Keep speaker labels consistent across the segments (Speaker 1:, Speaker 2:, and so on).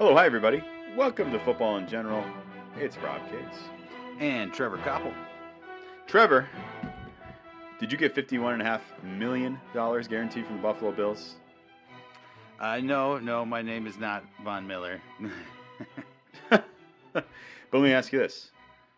Speaker 1: Hello, hi everybody. Welcome to Football in General. It's Rob Cates.
Speaker 2: And Trevor Koppel.
Speaker 1: Trevor, did you get $51.5 million guaranteed from the Buffalo Bills?
Speaker 2: Uh, no, no, my name is not Von Miller.
Speaker 1: but let me ask you this.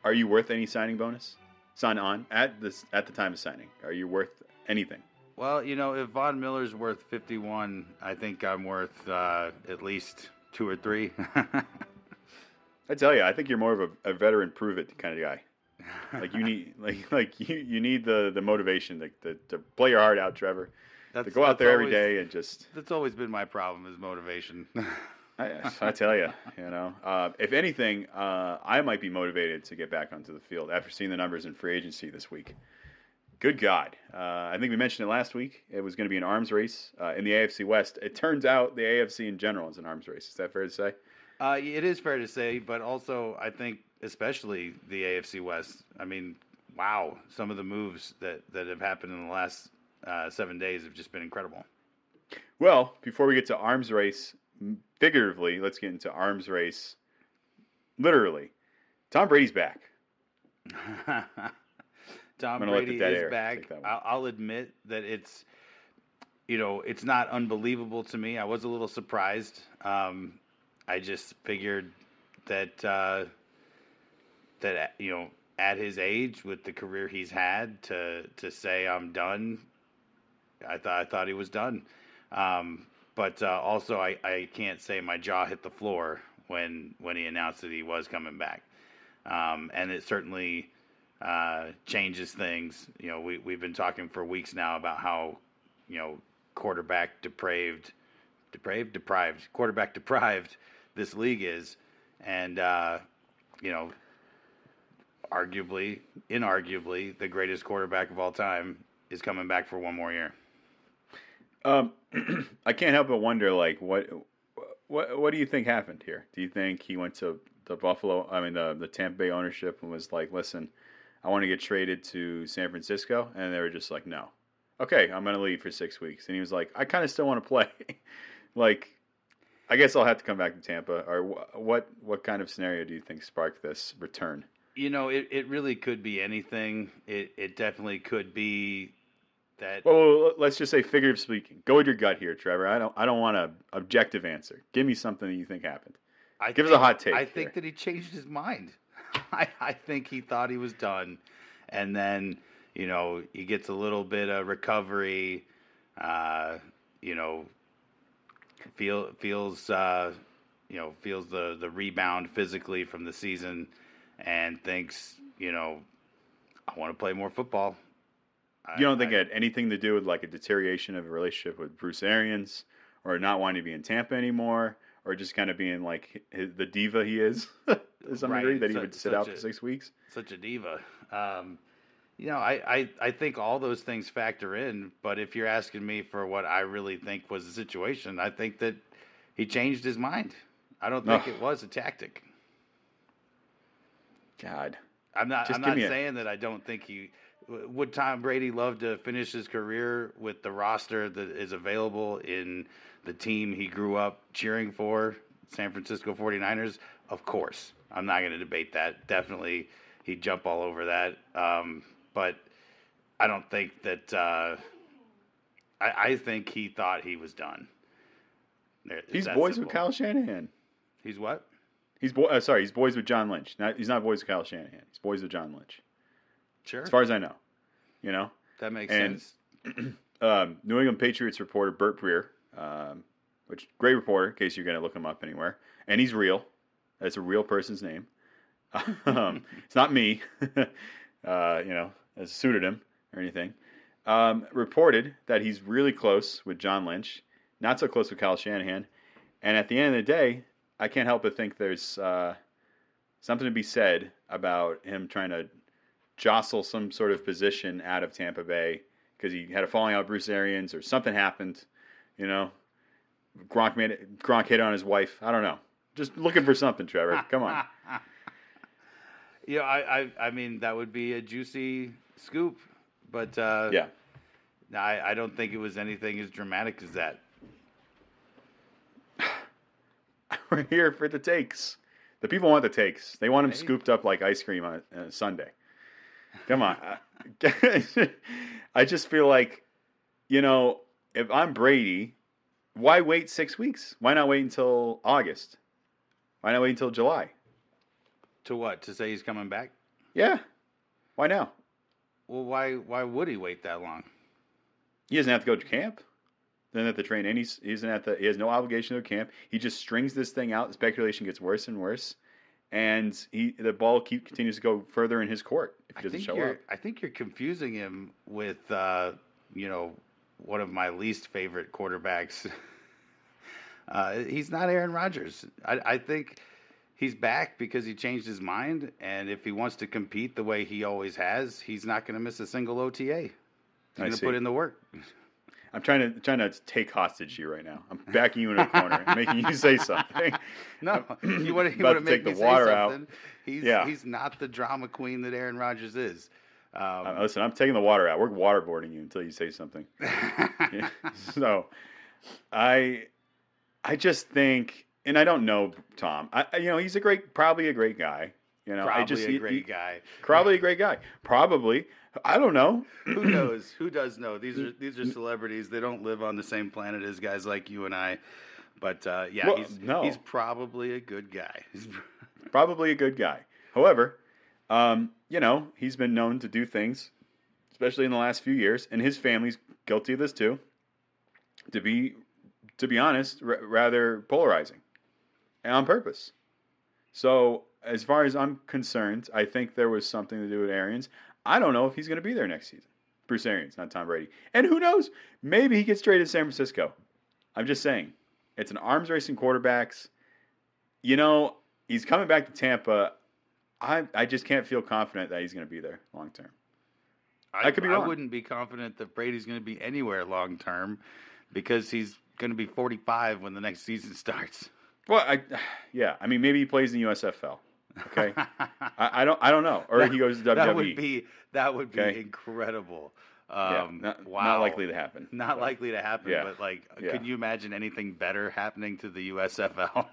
Speaker 1: Are you worth any signing bonus? Sign on at this at the time of signing. Are you worth anything?
Speaker 2: well, you know, if Von Miller's worth 51, I think I'm worth uh, at least two or three.
Speaker 1: I tell you, I think you're more of a, a veteran prove it kind of guy. Like you need like like you, you need the, the motivation to, to, to play your heart out, Trevor.
Speaker 2: That's,
Speaker 1: to go out there every
Speaker 2: always-
Speaker 1: day and just
Speaker 2: That's always been my problem is motivation.
Speaker 1: I, I tell you, you know, uh, if anything, uh, I might be motivated to get back onto the field after seeing the numbers in free agency this week. Good God. Uh, I think we mentioned it last week. It was going to be an arms race uh, in the AFC West. It turns out the AFC in general is an arms race. Is that fair to say?
Speaker 2: Uh, it is fair to say, but also I think especially the AFC West. I mean, wow, some of the moves that, that have happened in the last uh, seven days have just been incredible.
Speaker 1: Well, before we get to arms race, figuratively, let's get into arms race literally. Tom Brady's back.
Speaker 2: Tom
Speaker 1: gonna let the
Speaker 2: Brady is back.
Speaker 1: take that one.
Speaker 2: I'll, I'll admit that it's, you know, it's not unbelievable to me. I was a little surprised. Um, I just figured that uh, that you know, at his age, with the career he's had, to to say I'm done, I thought I thought he was done. Um, but uh, also, I, I can't say my jaw hit the floor when when he announced that he was coming back, um, and it certainly uh, changes things. You know, we we've been talking for weeks now about how you know quarterback depraved, depraved, deprived, quarterback deprived this league is, and uh, you know, arguably, inarguably, the greatest quarterback of all time is coming back for one more year.
Speaker 1: Um, I can't help but wonder, like, what, what, what do you think happened here? Do you think he went to the Buffalo, I mean, the the Tampa Bay ownership and was like, listen, I want to get traded to San Francisco, and they were just like, no, okay, I'm gonna leave for six weeks, and he was like, I kind of still want to play, like, I guess I'll have to come back to Tampa, or wh- what, what kind of scenario do you think sparked this return?
Speaker 2: You know, it, it really could be anything. It it definitely could be that.
Speaker 1: Well, let's just say figurative speaking. Go with your gut here, Trevor. I don't, I don't want an objective answer. Give me something that you think happened.
Speaker 2: I
Speaker 1: give us a hot take
Speaker 2: I
Speaker 1: here.
Speaker 2: think that he changed his mind. I, I think he thought he was done, and then you know he gets a little bit of recovery. Uh, you know, feel feels uh, you know feels the the rebound physically from the season, and thinks you know I want to play more football. I-
Speaker 1: You don't think
Speaker 2: I-
Speaker 1: it had anything to do with like a deterioration of a relationship with Bruce Arians, or not wanting to be in Tampa anymore, or just kind of being like the diva he is to some
Speaker 2: Right,
Speaker 1: degree that he would sit out
Speaker 2: a-
Speaker 1: for six weeks?
Speaker 2: such a diva. Um, you know, I, I, I think all those things factor in, but if you're asking me for what I really think was the situation, I think that he changed his mind. I don't think it was a tactic.
Speaker 1: God,
Speaker 2: I'm not.
Speaker 1: Just
Speaker 2: I'm not
Speaker 1: me a-
Speaker 2: saying that I don't think he would. Tom Brady love to finish his career with the roster that is available in the team he grew up cheering for, San Francisco 49ers. Of course, I'm not going to debate that. Definitely, he'd jump all over that. Um, but I don't think that. Uh, I, I think he thought he was done. There-
Speaker 1: he's boys
Speaker 2: simple.
Speaker 1: with Kyle Shanahan.
Speaker 2: He's what?
Speaker 1: He's boy, uh, sorry, he's boys with John Lynch. Not, he's not boys with Kyle Shanahan. He's boys with John Lynch,
Speaker 2: Sure,
Speaker 1: as far as I know. You know,
Speaker 2: that makes
Speaker 1: and-
Speaker 2: sense.
Speaker 1: um, New England Patriots reporter Burt Breer, um, which great reporter in case you're going to look him up anywhere, and he's real. That's a real person's name. um, it's not me, uh, you know, as a pseudonym or anything. Um, reported that he's really close with John Lynch, not so close with Kyle Shanahan, and at the end of the day, I can't help but think there's uh, something to be said about him trying to jostle some sort of position out of Tampa Bay because he had a falling out with Bruce Arians or something happened. You know, Gronk made it, Gronk hit on his wife. I don't know. Just looking for something, Trevor. Come on.
Speaker 2: Yeah, I, I, I mean that would be a juicy scoop, but uh,
Speaker 1: Yeah.
Speaker 2: no, I, I don't think it was anything as dramatic as that.
Speaker 1: We're here for the takes. The people want the takes. They want them scooped up like ice cream on a Sunday. Come on. I just feel like, you know, if I'm Brady, why wait six weeks? Why not wait until August? Why not wait until July?
Speaker 2: To what? To say he's coming back?
Speaker 1: Yeah. Why now?
Speaker 2: Well, why why would he wait that long?
Speaker 1: He doesn't have to go to camp. Doesn't have to train any. He doesn't have to. He has no obligation to camp. He just strings this thing out. The speculation gets worse and worse, and he the ball keep continues to go further in his court if he doesn't show up.
Speaker 2: I think you're confusing him with uh, you know one of my least favorite quarterbacks. uh, he's not Aaron Rodgers. I, I think he's back because he changed his mind, and if he wants to compete the way he always has, he's not going to miss a single OTA. He's going to put in the work.
Speaker 1: I'm trying to trying to take hostage you right now. I'm backing you in a corner making you say something.
Speaker 2: No, you want to
Speaker 1: About
Speaker 2: you want to
Speaker 1: to
Speaker 2: make
Speaker 1: the water out.
Speaker 2: He's
Speaker 1: Yeah.
Speaker 2: he's not the drama queen that Aaron Rodgers is. Um,
Speaker 1: Uh, listen, I'm taking the water out. We're waterboarding you until you say something. Yeah. so I I just think and I don't know Tom. I you know, he's a great probably a great guy. You know,
Speaker 2: Probably
Speaker 1: I just
Speaker 2: a
Speaker 1: he-
Speaker 2: great
Speaker 1: he-
Speaker 2: guy.
Speaker 1: Probably a great guy. Probably. I don't know.
Speaker 2: Who knows? Who does know? These are these are celebrities. They don't live on the same planet as guys like you and I. But uh, yeah,
Speaker 1: Well,
Speaker 2: he's
Speaker 1: no.
Speaker 2: he's probably a good guy. He's-
Speaker 1: Probably a good guy. However, um, you know, he's been known to do things, especially in the last few years, and his family's guilty of this too. To be, to be honest, r- rather polarizing, and on purpose. So, as far as I'm concerned, I think there was something to do with Arians. I don't know if he's going to be there next season. Bruce Arians, not Tom Brady. And who knows? Maybe he gets traded to San Francisco. I'm just saying. It's an arms race in quarterbacks. You know, he's coming back to Tampa. I I just can't feel confident that he's going to be there long term. I could be wrong.
Speaker 2: I wouldn't be confident that Brady's going to be anywhere long term because he's going to be 45 when the next season starts.
Speaker 1: Well, I yeah, I mean maybe he plays in the USFL. Okay, I, I don't I don't know, or he goes to WWE.
Speaker 2: that would be that would be
Speaker 1: Okay.
Speaker 2: incredible.
Speaker 1: yeah,
Speaker 2: Um,
Speaker 1: not,
Speaker 2: wow.
Speaker 1: not likely to happen.
Speaker 2: Not
Speaker 1: but-
Speaker 2: likely to happen,
Speaker 1: Yeah.
Speaker 2: but like,
Speaker 1: Yeah.
Speaker 2: could you imagine anything better happening to the USFL?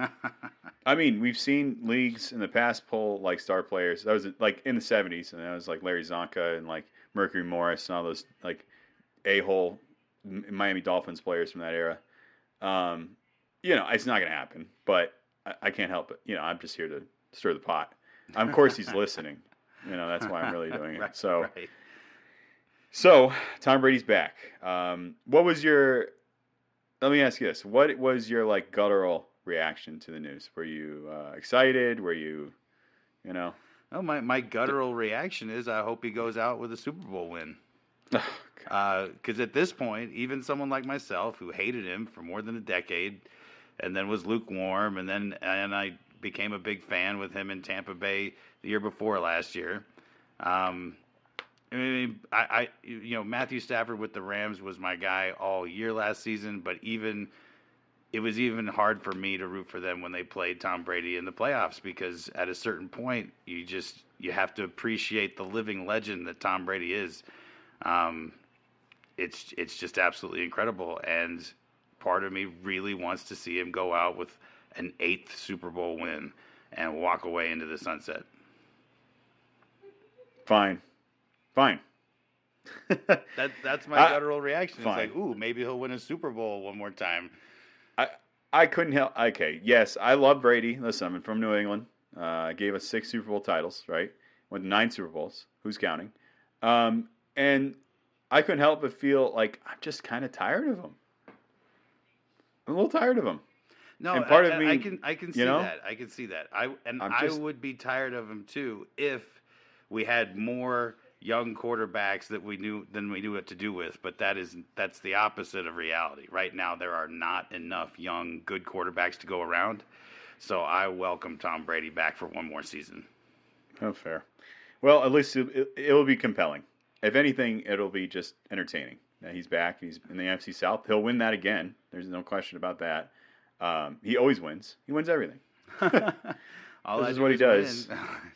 Speaker 1: I mean, we've seen leagues in the past pull like star players. That was like in the '70s, and that was like Larry Csonka and like Mercury Morris and all those like a hole Miami Dolphins players from that era. Um, you know, it's not going to happen, but I, I can't help it. You know, I'm just here to stir the pot. Of course, he's listening. You know, that's why I'm really doing it.
Speaker 2: Right,
Speaker 1: so,
Speaker 2: right.
Speaker 1: so Tom Brady's back. Um, what was your? Let me ask you this: What was your like guttural reaction to the news? Were you uh, excited? Were you, you know?
Speaker 2: Oh, my, my guttural reaction is I hope he goes out with a Super Bowl win. Because at this point, even someone like myself who hated him for more than a decade, and then was lukewarm, and then and I became a big fan with him in Tampa Bay the year before last year. Um, I mean, I, I you know Matthew Stafford with the Rams was my guy all year last season, but even it was even hard for me to root for them when they played Tom Brady in the playoffs because at a certain point you just you have to appreciate the living legend that Tom Brady is. Um, it's it's just absolutely incredible, and part of me really wants to see him go out with an eighth Super Bowl win and walk away into the sunset.
Speaker 1: Fine, fine.
Speaker 2: That that's my
Speaker 1: I-
Speaker 2: guttural reaction.
Speaker 1: fine.
Speaker 2: It's like, ooh, maybe he'll win a Super Bowl one more time.
Speaker 1: I I couldn't help. Okay, yes, I love Brady. Listen, I'm from New England. Uh, gave us six Super Bowl titles, right? Went nine Super Bowls. Who's counting? Um, and I couldn't help but feel like I'm just kind of tired of him. I'm a little tired of him.
Speaker 2: No,
Speaker 1: And part
Speaker 2: I,
Speaker 1: of me,
Speaker 2: I can I can see
Speaker 1: know?
Speaker 2: that. I can see that. I and I would be tired of him too if we had more young quarterbacks that we knew than we knew what to do with. But that is that's the opposite of reality. Right now, there are not enough young good quarterbacks to go around. So I welcome Tom Brady back for one more season.
Speaker 1: Oh, fair. Well, at least it, it, will be compelling. If anything, it'll be just entertaining. That he's back. He's in the NFC South. He'll win that again. There's no question about that. Um, he always wins. He wins everything.
Speaker 2: All
Speaker 1: This is what he does.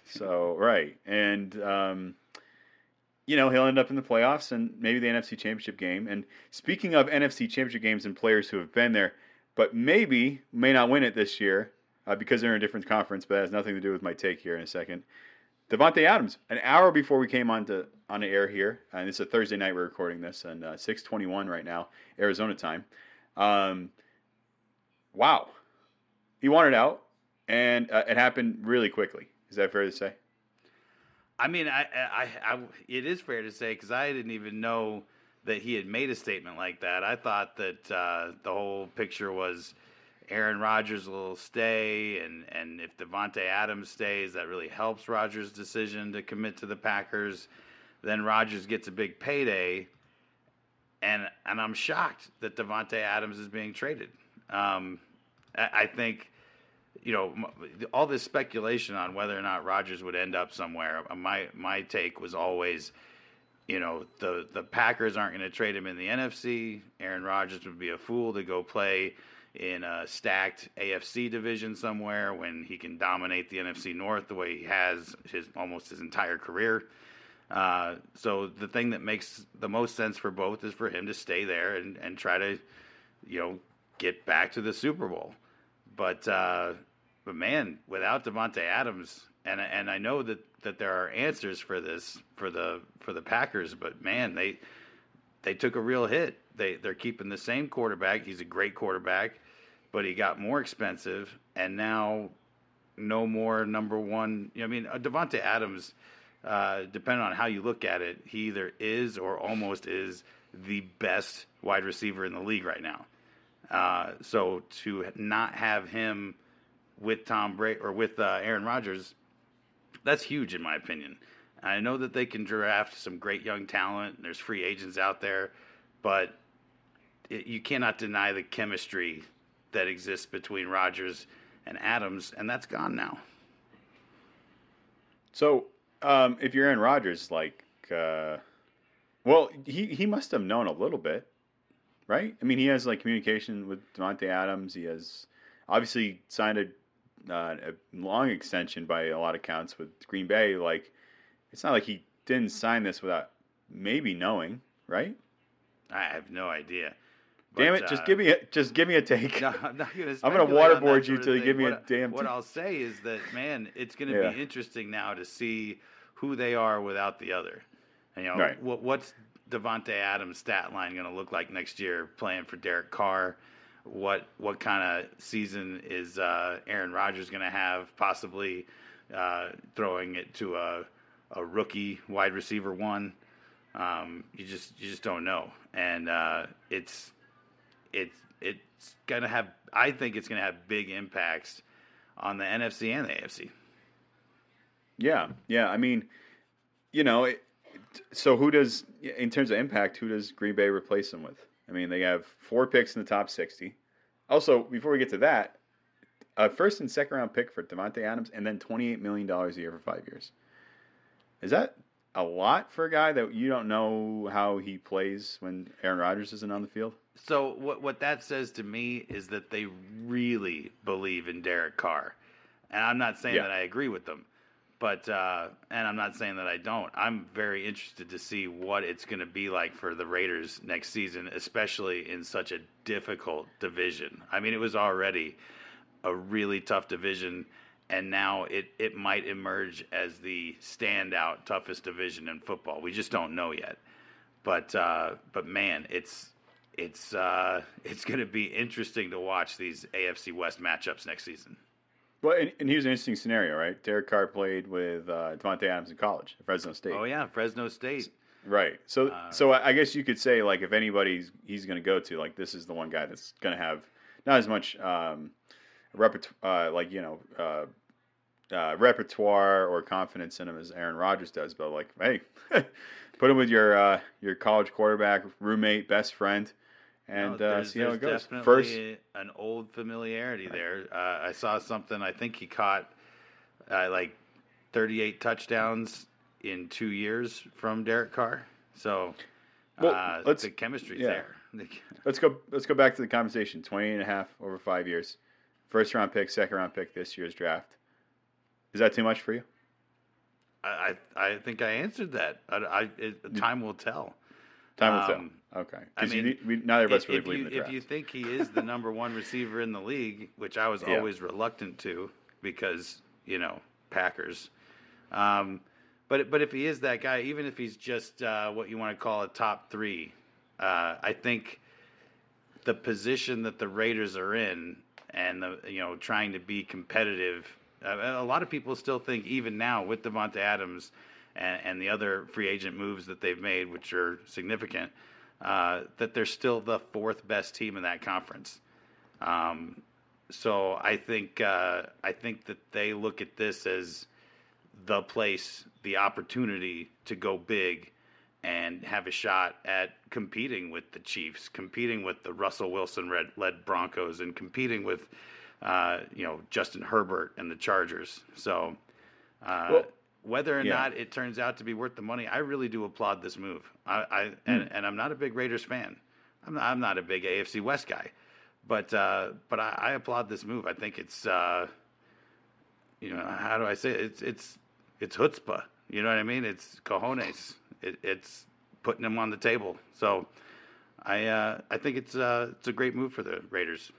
Speaker 1: So right, and um, you know he'll end up in the playoffs and maybe the NFC Championship game. And speaking of NFC Championship games and players who have been there, but maybe may not win it this year uh, because they're in a different conference. But that has nothing to do with my take here in a second. Davante Adams, an hour before we came on to on the air here, and it's a Thursday night we're recording this, and uh, six twenty one right now, Arizona time. Um, wow, he wanted out, and uh, it happened really quickly. Is that fair to say?
Speaker 2: I mean, I, I, I it is fair to say because I didn't even know that he had made a statement like that. I thought that uh, the whole picture was Aaron Rodgers will stay, and and if Davante Adams stays, that really helps Rodgers' decision to commit to the Packers. Then Rodgers gets a big payday, and and I'm shocked that Davante Adams is being traded. Um, I, I think you know, all this speculation on whether or not Rodgers would end up somewhere. Uh, my my take was always, you know, the the Packers aren't going to trade him in the NFC. Aaron Rodgers would be a fool to go play in a stacked AFC division somewhere when he can dominate the NFC North the way he has his almost his entire career. Uh, so the thing that makes the most sense for both is for him to stay there and, and try to, you know, get back to the Super Bowl. But uh, but man, without Davante Adams, and and I know that, that there are answers for this for the for the Packers, but man, they they took a real hit. They they're keeping the same quarterback. He's a great quarterback, but he got more expensive, and now no more number one. I mean, uh, Davante Adams, uh, depending on how you look at it, he either is or almost is the best wide receiver in the league right now. Uh, so to not have him with Tom Brady or with uh, Aaron Rodgers, that's huge in my opinion. I know that they can draft some great young talent. There's free agents out there, but it, you cannot deny the chemistry that exists between Rodgers and Adams, and that's gone now.
Speaker 1: So, um, if you're Aaron Rodgers, like, uh, well, he he must have known a little bit, right? I mean, he has like communication with Davante Adams. He has obviously signed a uh, a long extension by a lot of counts with Green Bay. Like, it's not like he didn't sign this without maybe knowing, right?
Speaker 2: I have no idea.
Speaker 1: Damn it! just
Speaker 2: uh,
Speaker 1: give me a just give me a take.
Speaker 2: No, I'm not gonna.
Speaker 1: I'm gonna
Speaker 2: speculate on that
Speaker 1: waterboard you till you give me a damn
Speaker 2: What I'll say is that man, it's gonna
Speaker 1: Yeah.
Speaker 2: be interesting now to see who they are without the other. And, you know,
Speaker 1: Right.
Speaker 2: what, what's Davante Adams' stat line going to look like next year playing for Derek Carr? What what kind of season is uh, Aaron Rodgers going to have? Possibly uh, throwing it to a a rookie wide receiver one. Um, you just you just don't know, and uh, it's it's it's gonna have. I think it's gonna have big impacts on the NFC and the AFC.
Speaker 1: Yeah, yeah. I mean, you know, it, so who does in terms of impact? Who does Green Bay replace them with? I mean, they have four picks in the top sixty. Also, before we get to that, a first and second round pick for Davante Adams, and then twenty eight million dollars a year for five years. Is that a lot for a guy that you don't know how he plays when Aaron Rodgers isn't on the field?
Speaker 2: So what what that says to me is that they really believe in Derek Carr, and I'm not saying
Speaker 1: Yeah.
Speaker 2: that I agree with them, but uh, and I'm not saying that I don't. I'm very interested to see what it's going to be like for the Raiders next season, especially in such a difficult division. I mean, it was already a really tough division, and now it it might emerge as the standout toughest division in football. We just don't know yet, but uh, but man, it's it's uh, it's going to be interesting to watch these AFC West matchups next season.
Speaker 1: Well, and, and here's an interesting scenario, right? Derek Carr played with uh, Davante Adams in college at Fresno State.
Speaker 2: Oh yeah, Fresno State.
Speaker 1: Right. So,
Speaker 2: Uh,
Speaker 1: so I guess you could say like if anybody's he's going to go to like this is the one guy that's going to have not as much um, repertoire, uh, like you know, uh, uh, repertoire or confidence in him as Aaron Rodgers does, but like, hey, put him with your uh, your college quarterback, roommate, best friend, and
Speaker 2: No,
Speaker 1: uh, see how it goes. First,
Speaker 2: an old familiarity there. Uh, I saw something. I think he caught uh, like 38 touchdowns in two years from Derek Carr. So
Speaker 1: Well,
Speaker 2: uh,
Speaker 1: let's-
Speaker 2: the chemistry's
Speaker 1: yeah.
Speaker 2: there.
Speaker 1: let's go. Let's go back to the conversation. 20 and a half over five years. First round pick, second round pick this year's draft. Is that too much for you?
Speaker 2: I, I I think I answered that. I, I it, time will tell.
Speaker 1: Time will
Speaker 2: Um,
Speaker 1: tell. Okay,
Speaker 2: I
Speaker 1: because
Speaker 2: mean,
Speaker 1: we, neither of us
Speaker 2: if,
Speaker 1: really believe
Speaker 2: you,
Speaker 1: in the draft.
Speaker 2: if you think he is the number one receiver in the league, which I was
Speaker 1: Yeah.
Speaker 2: always reluctant to because you know Packers. Um, but but if he is that guy, even if he's just uh, what you want to call a top three, uh, I think the position that the Raiders are in and the you know trying to be competitive. Uh, a lot of people still think even now with Davante Adams and, and the other free agent moves that they've made, which are significant, uh, that they're still the fourth best team in that conference. Um, so I think uh, I think that they look at this as the place, the opportunity to go big and have a shot at competing with the Chiefs, competing with the Russell Wilson led Broncos, and competing with uh, you know Justin Herbert and the Chargers. So uh,
Speaker 1: Well,
Speaker 2: whether or
Speaker 1: yeah.
Speaker 2: not it turns out to be worth the money, I really do applaud this move. I, I and, and I'm not a big Raiders fan. I'm not, I'm not a big AFC West guy, but uh, but I, I applaud this move. I think it's uh, you know how do I say it? it's it's it's chutzpah. You know what I mean? It's cojones. It, it's putting them on the table. So I uh, I think it's uh, it's a great move for the Raiders.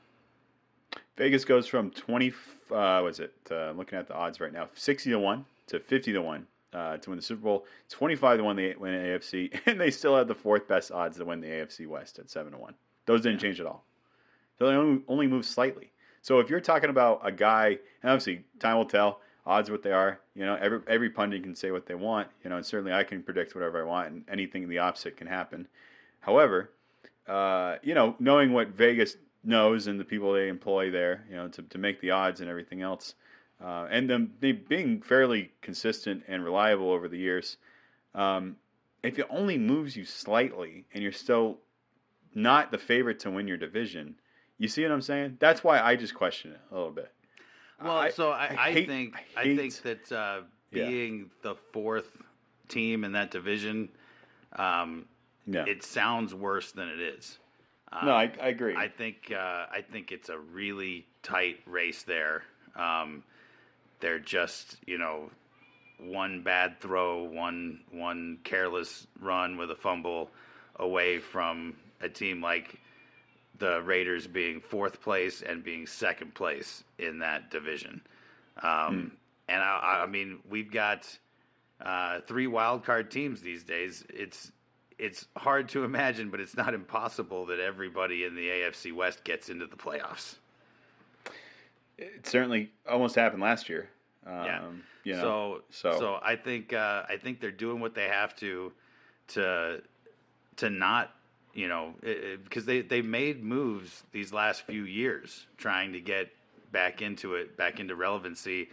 Speaker 1: Vegas goes from twenty. Uh, was it? Uh, I'm looking at the odds right now. Sixty to one to fifty to one uh, to win the Super Bowl. Twenty-five to one they win the AFC, and they still had the fourth best odds to win the AFC West at seven to one. Those didn't change at all. So they only, only moved slightly. So if you're talking about a guy, and obviously time will tell. Odds what they are. You know, every every pundit can say what they want. You know, and certainly I can predict whatever I want, and anything the opposite can happen. However, uh, you know, knowing what Vegas knows and the people they employ there, you know, to, to make the odds and everything else, uh, and them they being fairly consistent and reliable over the years, um, if it only moves you slightly and you're still not the favorite to win your division, you see what I'm saying? That's why I just question it a little bit.
Speaker 2: Well,
Speaker 1: I-
Speaker 2: so I, I,
Speaker 1: hate-
Speaker 2: think
Speaker 1: I
Speaker 2: I, think that uh,
Speaker 1: Yeah.
Speaker 2: being the fourth team in that division, um,
Speaker 1: Yeah.
Speaker 2: it sounds worse than it is. Um,
Speaker 1: no, I, I agree.
Speaker 2: I think uh, I think it's a really tight race there. Um, they're just you know one bad throw, one one careless run with a fumble away from a team like the Raiders being fourth place and being second place in that division. Um, And I, I mean, we've got uh, three wild card teams these days. It's it's hard to imagine, but it's not impossible that everybody in the AFC West gets into the playoffs.
Speaker 1: It certainly almost happened last year. Um,
Speaker 2: Yeah.
Speaker 1: You know,
Speaker 2: so,
Speaker 1: so-
Speaker 2: so I think uh, I think they're doing what they have to to to not you know because they they made moves these last few years trying to get back into it back into relevancy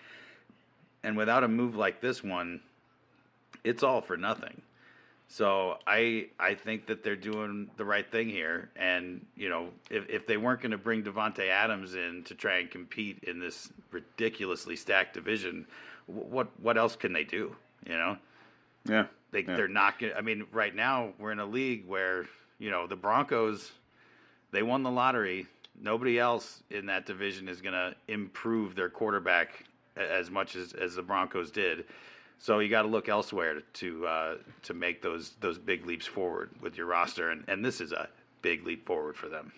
Speaker 2: and without a move like this one it's all for nothing so I I think that they're doing the right thing here, and you know if if they weren't going to bring Davante Adams in to try and compete in this ridiculously stacked division, what what else can they do? You know
Speaker 1: yeah.
Speaker 2: they
Speaker 1: Yeah.
Speaker 2: they're not going. I mean, right now we're in a league where you know the Broncos they won the lottery. Nobody else in that division is going to improve their quarterback as much as as the Broncos did. So you got to look elsewhere to uh, to make those those big leaps forward with your roster, and and this is a big leap forward for them.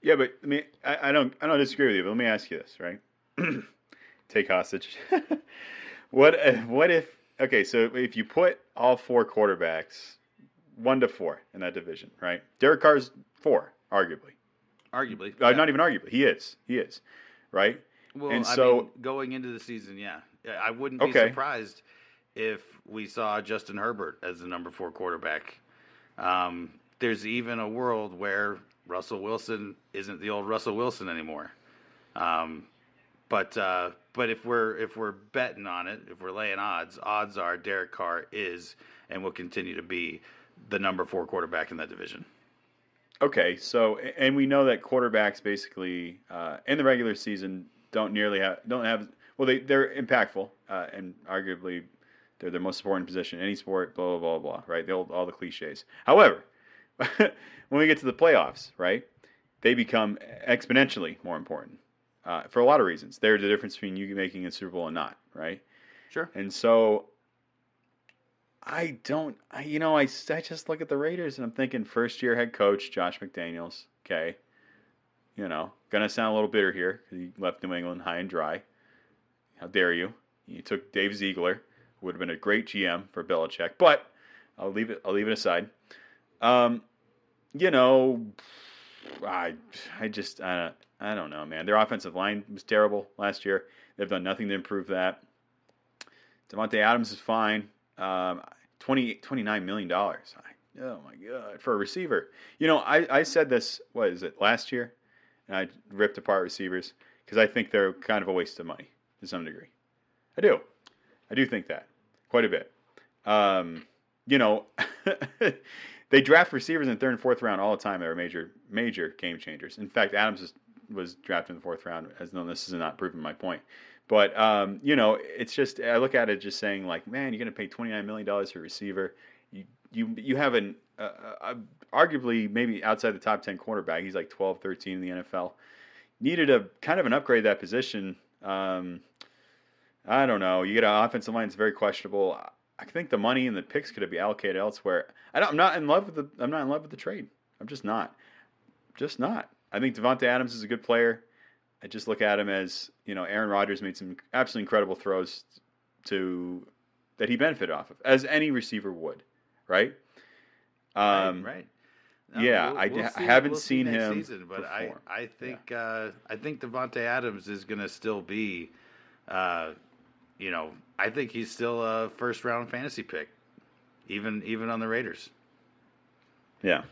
Speaker 1: Yeah, but I mean, I, I don't, I don't disagree with you. But let me ask you this, right? Take hostage. what, if- what if? Okay, so if you put all four quarterbacks, one to four in that division, right? Derek Carr's four, arguably.
Speaker 2: Arguably,
Speaker 1: Uh,
Speaker 2: yeah.
Speaker 1: Not even arguably, he is. He is, right?
Speaker 2: Well,
Speaker 1: And
Speaker 2: I
Speaker 1: so-
Speaker 2: mean, going into the season, yeah, I wouldn't be surprised if we saw Justin Herbert as the number four quarterback. Um, there's even a world where Russell Wilson isn't the old Russell Wilson anymore. Um, but uh, but if we're if we're betting on it, if we're laying odds, odds are Derek Carr is and will continue to be the number four quarterback in that division.
Speaker 1: Okay, so and we know that quarterbacks basically uh, in the regular season don't nearly have don't have well they they're impactful uh, and arguably they're their most important position in any sport. Blah blah blah blah. Right, the old, all the cliches. However, when we get to the playoffs, right, they become exponentially more important uh, for a lot of reasons. They're the difference between you making a Super Bowl and not. Right.
Speaker 2: Sure.
Speaker 1: And so I don't. I, you know, I, I just look at the Raiders and I'm thinking first year head coach Josh McDaniels. Okay, you know, gonna sound a little bitter here because he left New England high and dry. How dare you? You took Dave Ziegler, who would have been a great GM for Belichick, but I'll leave it. I'll leave it aside. Um, you know, I I just I, I don't know, man. Their offensive line was terrible last year. They've done nothing to improve that. Davante Adams is fine. Um, 20, 29 million dollars. Oh my god, for a receiver. You know, I, I said this. What is it last year? And I ripped apart receivers because I think they're kind of a waste of money to some degree. I do. I do think that quite a bit. Um, you know, they draft receivers in third and fourth round all the time. They're major, major game changers. In fact, Adams was, was drafted in the fourth round. As though this is not proving my point, but um, you know, it's just I look at it just saying like, man, you're going to pay twenty nine million dollars for a receiver. You you you have an uh, uh, arguably maybe outside the top ten quarterback. He's like 12, 13 in the NFL. Needed a kind of an upgrade that position. Um, I don't know. You get an offensive line that's very questionable. I think the money and the picks could have been allocated elsewhere. I am not in love with the. I'm not in love with the trade. I'm just not. Just not. I think Davante Adams is a good player. I just look at him as you know Aaron Rodgers made some absolutely incredible throws to that he benefited off of, as any receiver would, right?
Speaker 2: Um, right. right.
Speaker 1: No, yeah, we'll, we'll I, I, haven't we'll seen him season,
Speaker 2: but I I think yeah. uh, I think Davante Adams is going to still be, uh, you know, I think he's still a first round fantasy pick, even even on the Raiders.
Speaker 1: Yeah,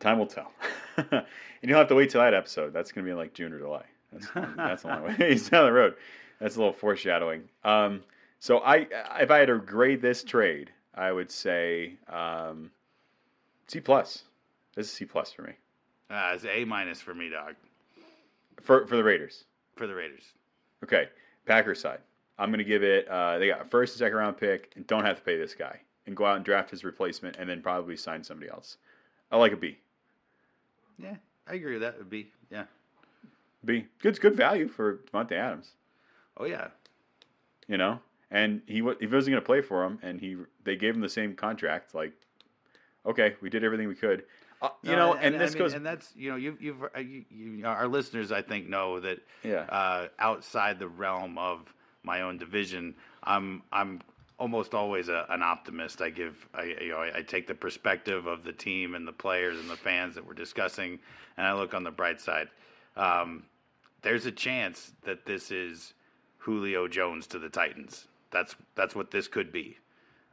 Speaker 1: time will tell, and you'll have to wait till that episode. That's going to be like June or July. That's that's a long way. he's down the road. That's a little foreshadowing. Um, so I, if I had to grade this trade, I would say um, C plus. This is C plus for me.
Speaker 2: Uh, it's A minus for me, dog.
Speaker 1: For for the Raiders.
Speaker 2: For the Raiders.
Speaker 1: Okay, Packers side. I'm going to give it. Uh, they got a first and second round pick, and don't have to pay this guy, and go out and draft his replacement, and then probably sign somebody else. I like a B.
Speaker 2: Yeah, I agree with that. A B. Yeah.
Speaker 1: B. Good. Good value for Davante Adams.
Speaker 2: Oh yeah.
Speaker 1: You know, and he he wasn't going to play for him, and he they gave him the same contract. Like, okay, we did everything we could. Uh, you no, know, and, and, this
Speaker 2: I
Speaker 1: mean, goes,
Speaker 2: and that's you know, you've, you've uh, you, you, our listeners, I think, know that
Speaker 1: yeah.
Speaker 2: Uh, outside the realm of my own division, I'm I'm almost always a, an optimist. I give I you know I, I, take the perspective of the team and the players and the fans that we're discussing, and I look on the bright side. Um, there's a chance that this is Julio Jones to the Titans. That's that's what this could be.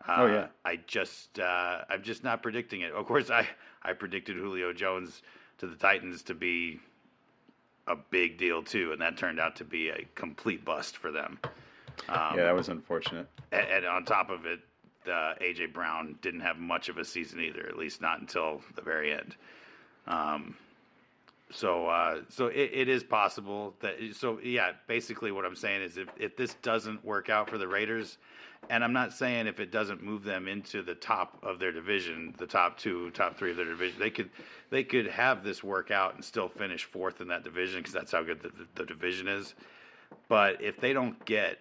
Speaker 1: Uh, oh yeah.
Speaker 2: I just uh, I'm just not predicting it. Of course, I I predicted Julio Jones to the Titans to be a big deal too, and that turned out to be a complete bust for them.
Speaker 1: Um, yeah, that was unfortunate.
Speaker 2: And, and, on top of it, uh, AJ Brown didn't have much of a season either, at least not until the very end. Um, so, uh, so it, it is possible that. So, yeah, basically, what I'm saying is, if if this doesn't work out for the Raiders, and I'm not saying if it doesn't move them into the top of their division, the top two, top three of their division, they could they could have this work out and still finish fourth in that division because that's how good the, the, division is. But if they don't get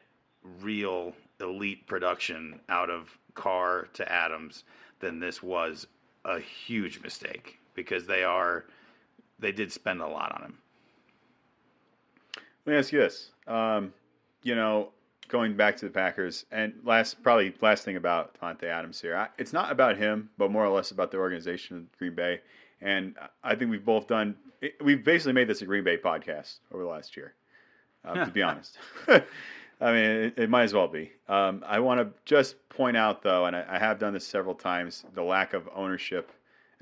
Speaker 2: real elite production out of Carr to Adams, then this was a huge mistake because they are they did spend a lot on him.
Speaker 1: Let me ask you this: um, you know, going back to the Packers, and last probably last thing about Davante Adams here, I, it's not about him, but more or less about the organization of Green Bay. And I think we've both done. We've basically made this a Green Bay podcast over the last year, uh, to be honest. I mean, it, it, might as well be. Um, I want to just point out, though, and I, I, have done this several times, the lack of ownership,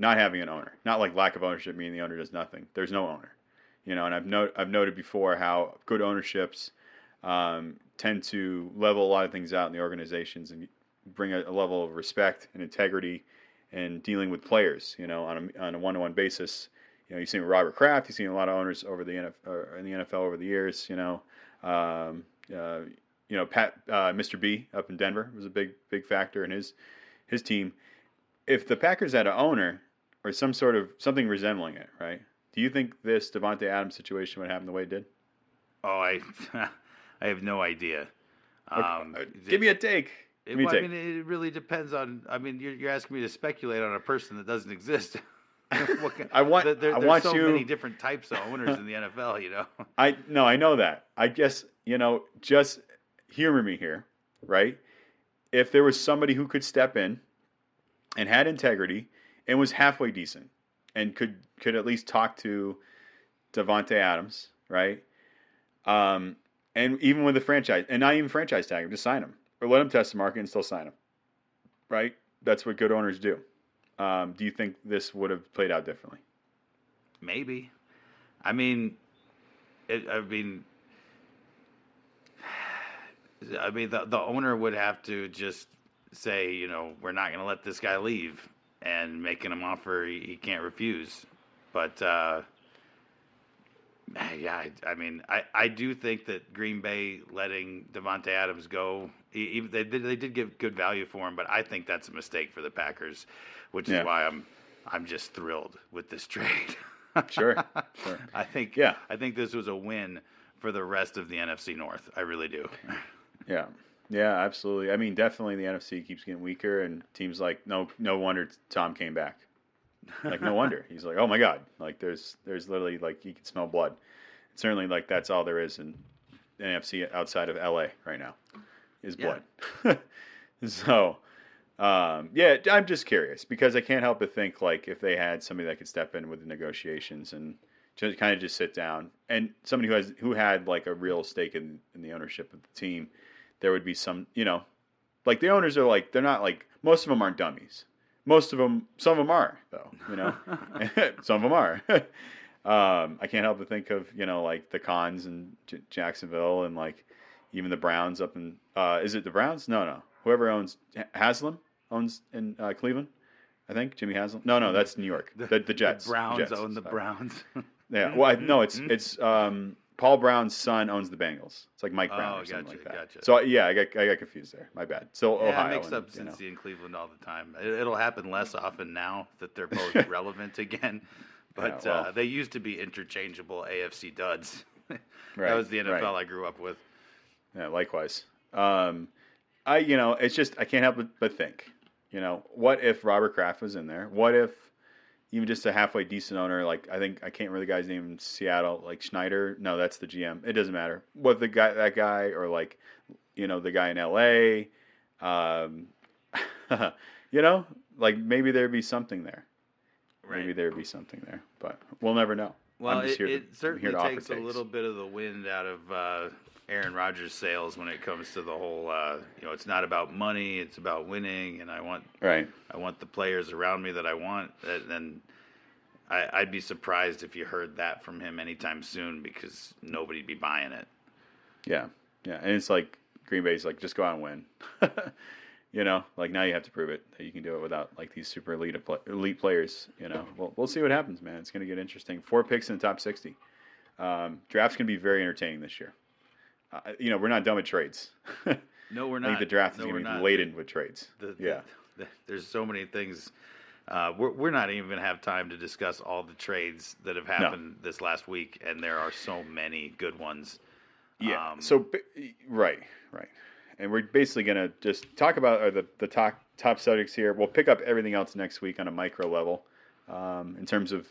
Speaker 1: not having an owner. Not like lack of ownership meaning the owner does nothing. There's no owner, you know. And I've note I've noted before how good ownerships um, tend to level a lot of things out in the organizations and bring a, a level of respect and integrity and dealing with players, you know, on a, on a one-to-one basis. You know, you've seen Robert Kraft, you've seen a lot of owners over the NFL, in the NFL over the years, you know. Um, uh, you know, Pat, uh, Mr. B up in Denver was a big, big factor in his his team. If the Packers had an owner or some sort of something resembling it, right? Do you think this Davante Adams situation would happen the way it did?
Speaker 2: Oh, I, I have no idea.
Speaker 1: Um, okay. Give me a take.
Speaker 2: It, well, I mean, it really depends on. I mean, you're, you're asking me to speculate on a person that doesn't exist. What kind-
Speaker 1: I want-
Speaker 2: there- there-
Speaker 1: I
Speaker 2: there's
Speaker 1: want
Speaker 2: so
Speaker 1: you-
Speaker 2: many different types of owners in the NFL. You know.
Speaker 1: I no, I know that. I guess you know, just humor me here, right? If there was somebody who could step in and had integrity and was halfway decent and could could at least talk to Davante Adams, right? Um, and even with the franchise, and not even franchise tag him, just sign him or let him test the market and still sign him, right? That's what good owners do. Um, do you think this would have played out differently?
Speaker 2: Maybe. I mean, it, I mean, I mean, the the owner would have to just say, you know, we're not going to let this guy leave, and making him offer he, he can't refuse. But uh, Eh, yeah, I, I mean, I, I do think that Green Bay letting Davante Adams go, even they did they did give good value for him, but I think that's a mistake for the Packers, which
Speaker 1: Yeah.
Speaker 2: is why I'm I'm just thrilled with this trade.
Speaker 1: Sure, sure.
Speaker 2: I think
Speaker 1: Yeah.
Speaker 2: I think this was a win for the rest of the NFC North. I really do.
Speaker 1: Yeah. Yeah, absolutely. I mean, definitely the NFC keeps getting weaker, and teams like no, no wonder Tom came back. Like no wonder he's like, oh my god, like there's there's literally like you can smell blood. Certainly, like that's all there is in NFC outside of LA right now is
Speaker 2: Yeah.
Speaker 1: blood. so, um, yeah, I'm just curious because I can't help but think like if they had somebody that could step in with the negotiations and just kind of just sit down and somebody who has who had like a real stake in, in the ownership of the team, there would be some, you know, like the owners are like they're not like most of them aren't dummies. Most of them, some of them are though, you know, some of them are. um, I can't help but think of you know like the Khans and J- Jacksonville and like even the Browns up in uh, is it the Browns? No, no. Whoever owns Haslam owns in uh, Cleveland. I think Jimmy Haslam. No, no, that's New York. The, the, Jets.
Speaker 2: The Browns
Speaker 1: Jets,
Speaker 2: own the
Speaker 1: sorry.
Speaker 2: Browns.
Speaker 1: Yeah. Well, I, no, it's it's um, Paul Brown's son owns the Bengals. It's like Mike Brown
Speaker 2: Oh,
Speaker 1: or something
Speaker 2: gotcha,
Speaker 1: like that.
Speaker 2: gotcha.
Speaker 1: So yeah, I got I got confused there. My bad. So
Speaker 2: yeah,
Speaker 1: Ohio.
Speaker 2: makes
Speaker 1: and,
Speaker 2: up
Speaker 1: you know.
Speaker 2: Cincy and Cleveland all the time. It, it'll happen less often now that they're both relevant again. But
Speaker 1: Yeah, well.
Speaker 2: uh, they used to be interchangeable AFC duds.
Speaker 1: Right,
Speaker 2: that was the NFL
Speaker 1: right.
Speaker 2: I grew up with.
Speaker 1: Yeah, likewise. Um, I, you know, it's just I can't help but, but think, you know, what if Robert Kraft was in there? What if even just a halfway decent owner, like I think I can't remember the guy's name in Seattle, like Schneider. No, that's the GM. It doesn't matter. What the guy, that guy, or like, you know, the guy in L.A. Um, you know, like maybe there'd be something there. Maybe there'd be something there, but we'll never know.
Speaker 2: Well,
Speaker 1: I'm just
Speaker 2: it,
Speaker 1: here to-
Speaker 2: it certainly takes a little bit of the wind out of uh, Aaron Rodgers' sails when it comes to the whole. Uh, you know, it's not about money; it's about winning, and I want
Speaker 1: Right.
Speaker 2: I want the players around me that I want. And I, I'd be surprised if you heard that from him anytime soon because nobody'd be buying it.
Speaker 1: Yeah, yeah, and it's like Green Bay's like just go out and win. you know, like now you have to prove it that you can do it without like these super elite elite players. You know, well, we'll see what happens, man. It's going to get interesting. Four picks in the top sixty. Um, draft's going to be very entertaining this year. Uh, you know, we're not done with trades.
Speaker 2: No, we're not.
Speaker 1: I think the draft is
Speaker 2: No,
Speaker 1: going to be
Speaker 2: not.
Speaker 1: laden with trades.
Speaker 2: The- the-
Speaker 1: yeah,
Speaker 2: the- there's so many things. Uh, we're, we're not even going to have time to discuss all the trades that have happened this last week, and there are so many good ones.
Speaker 1: yeah.
Speaker 2: Um,
Speaker 1: so right, right, and we're basically going to just talk about uh, the the top top subjects here. We'll pick up everything else next week on a micro level um, in terms of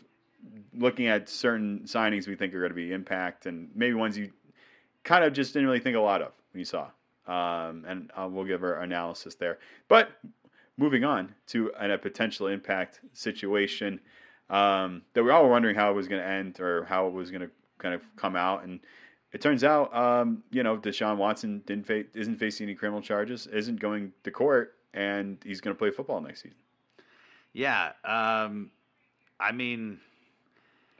Speaker 1: looking at certain signings we think are going to be impact and maybe ones you kind of just didn't really think a lot of when you saw. Um, and uh, we'll give our analysis there. But moving on to an, a potential impact situation um, that we all were wondering how it was going to end or how it was going to kind of come out. And it turns out, um, you know, Deshaun Watson didn't fa- isn't facing any criminal charges, isn't going to court, and he's going to play football next season.
Speaker 2: Yeah. Um, I mean,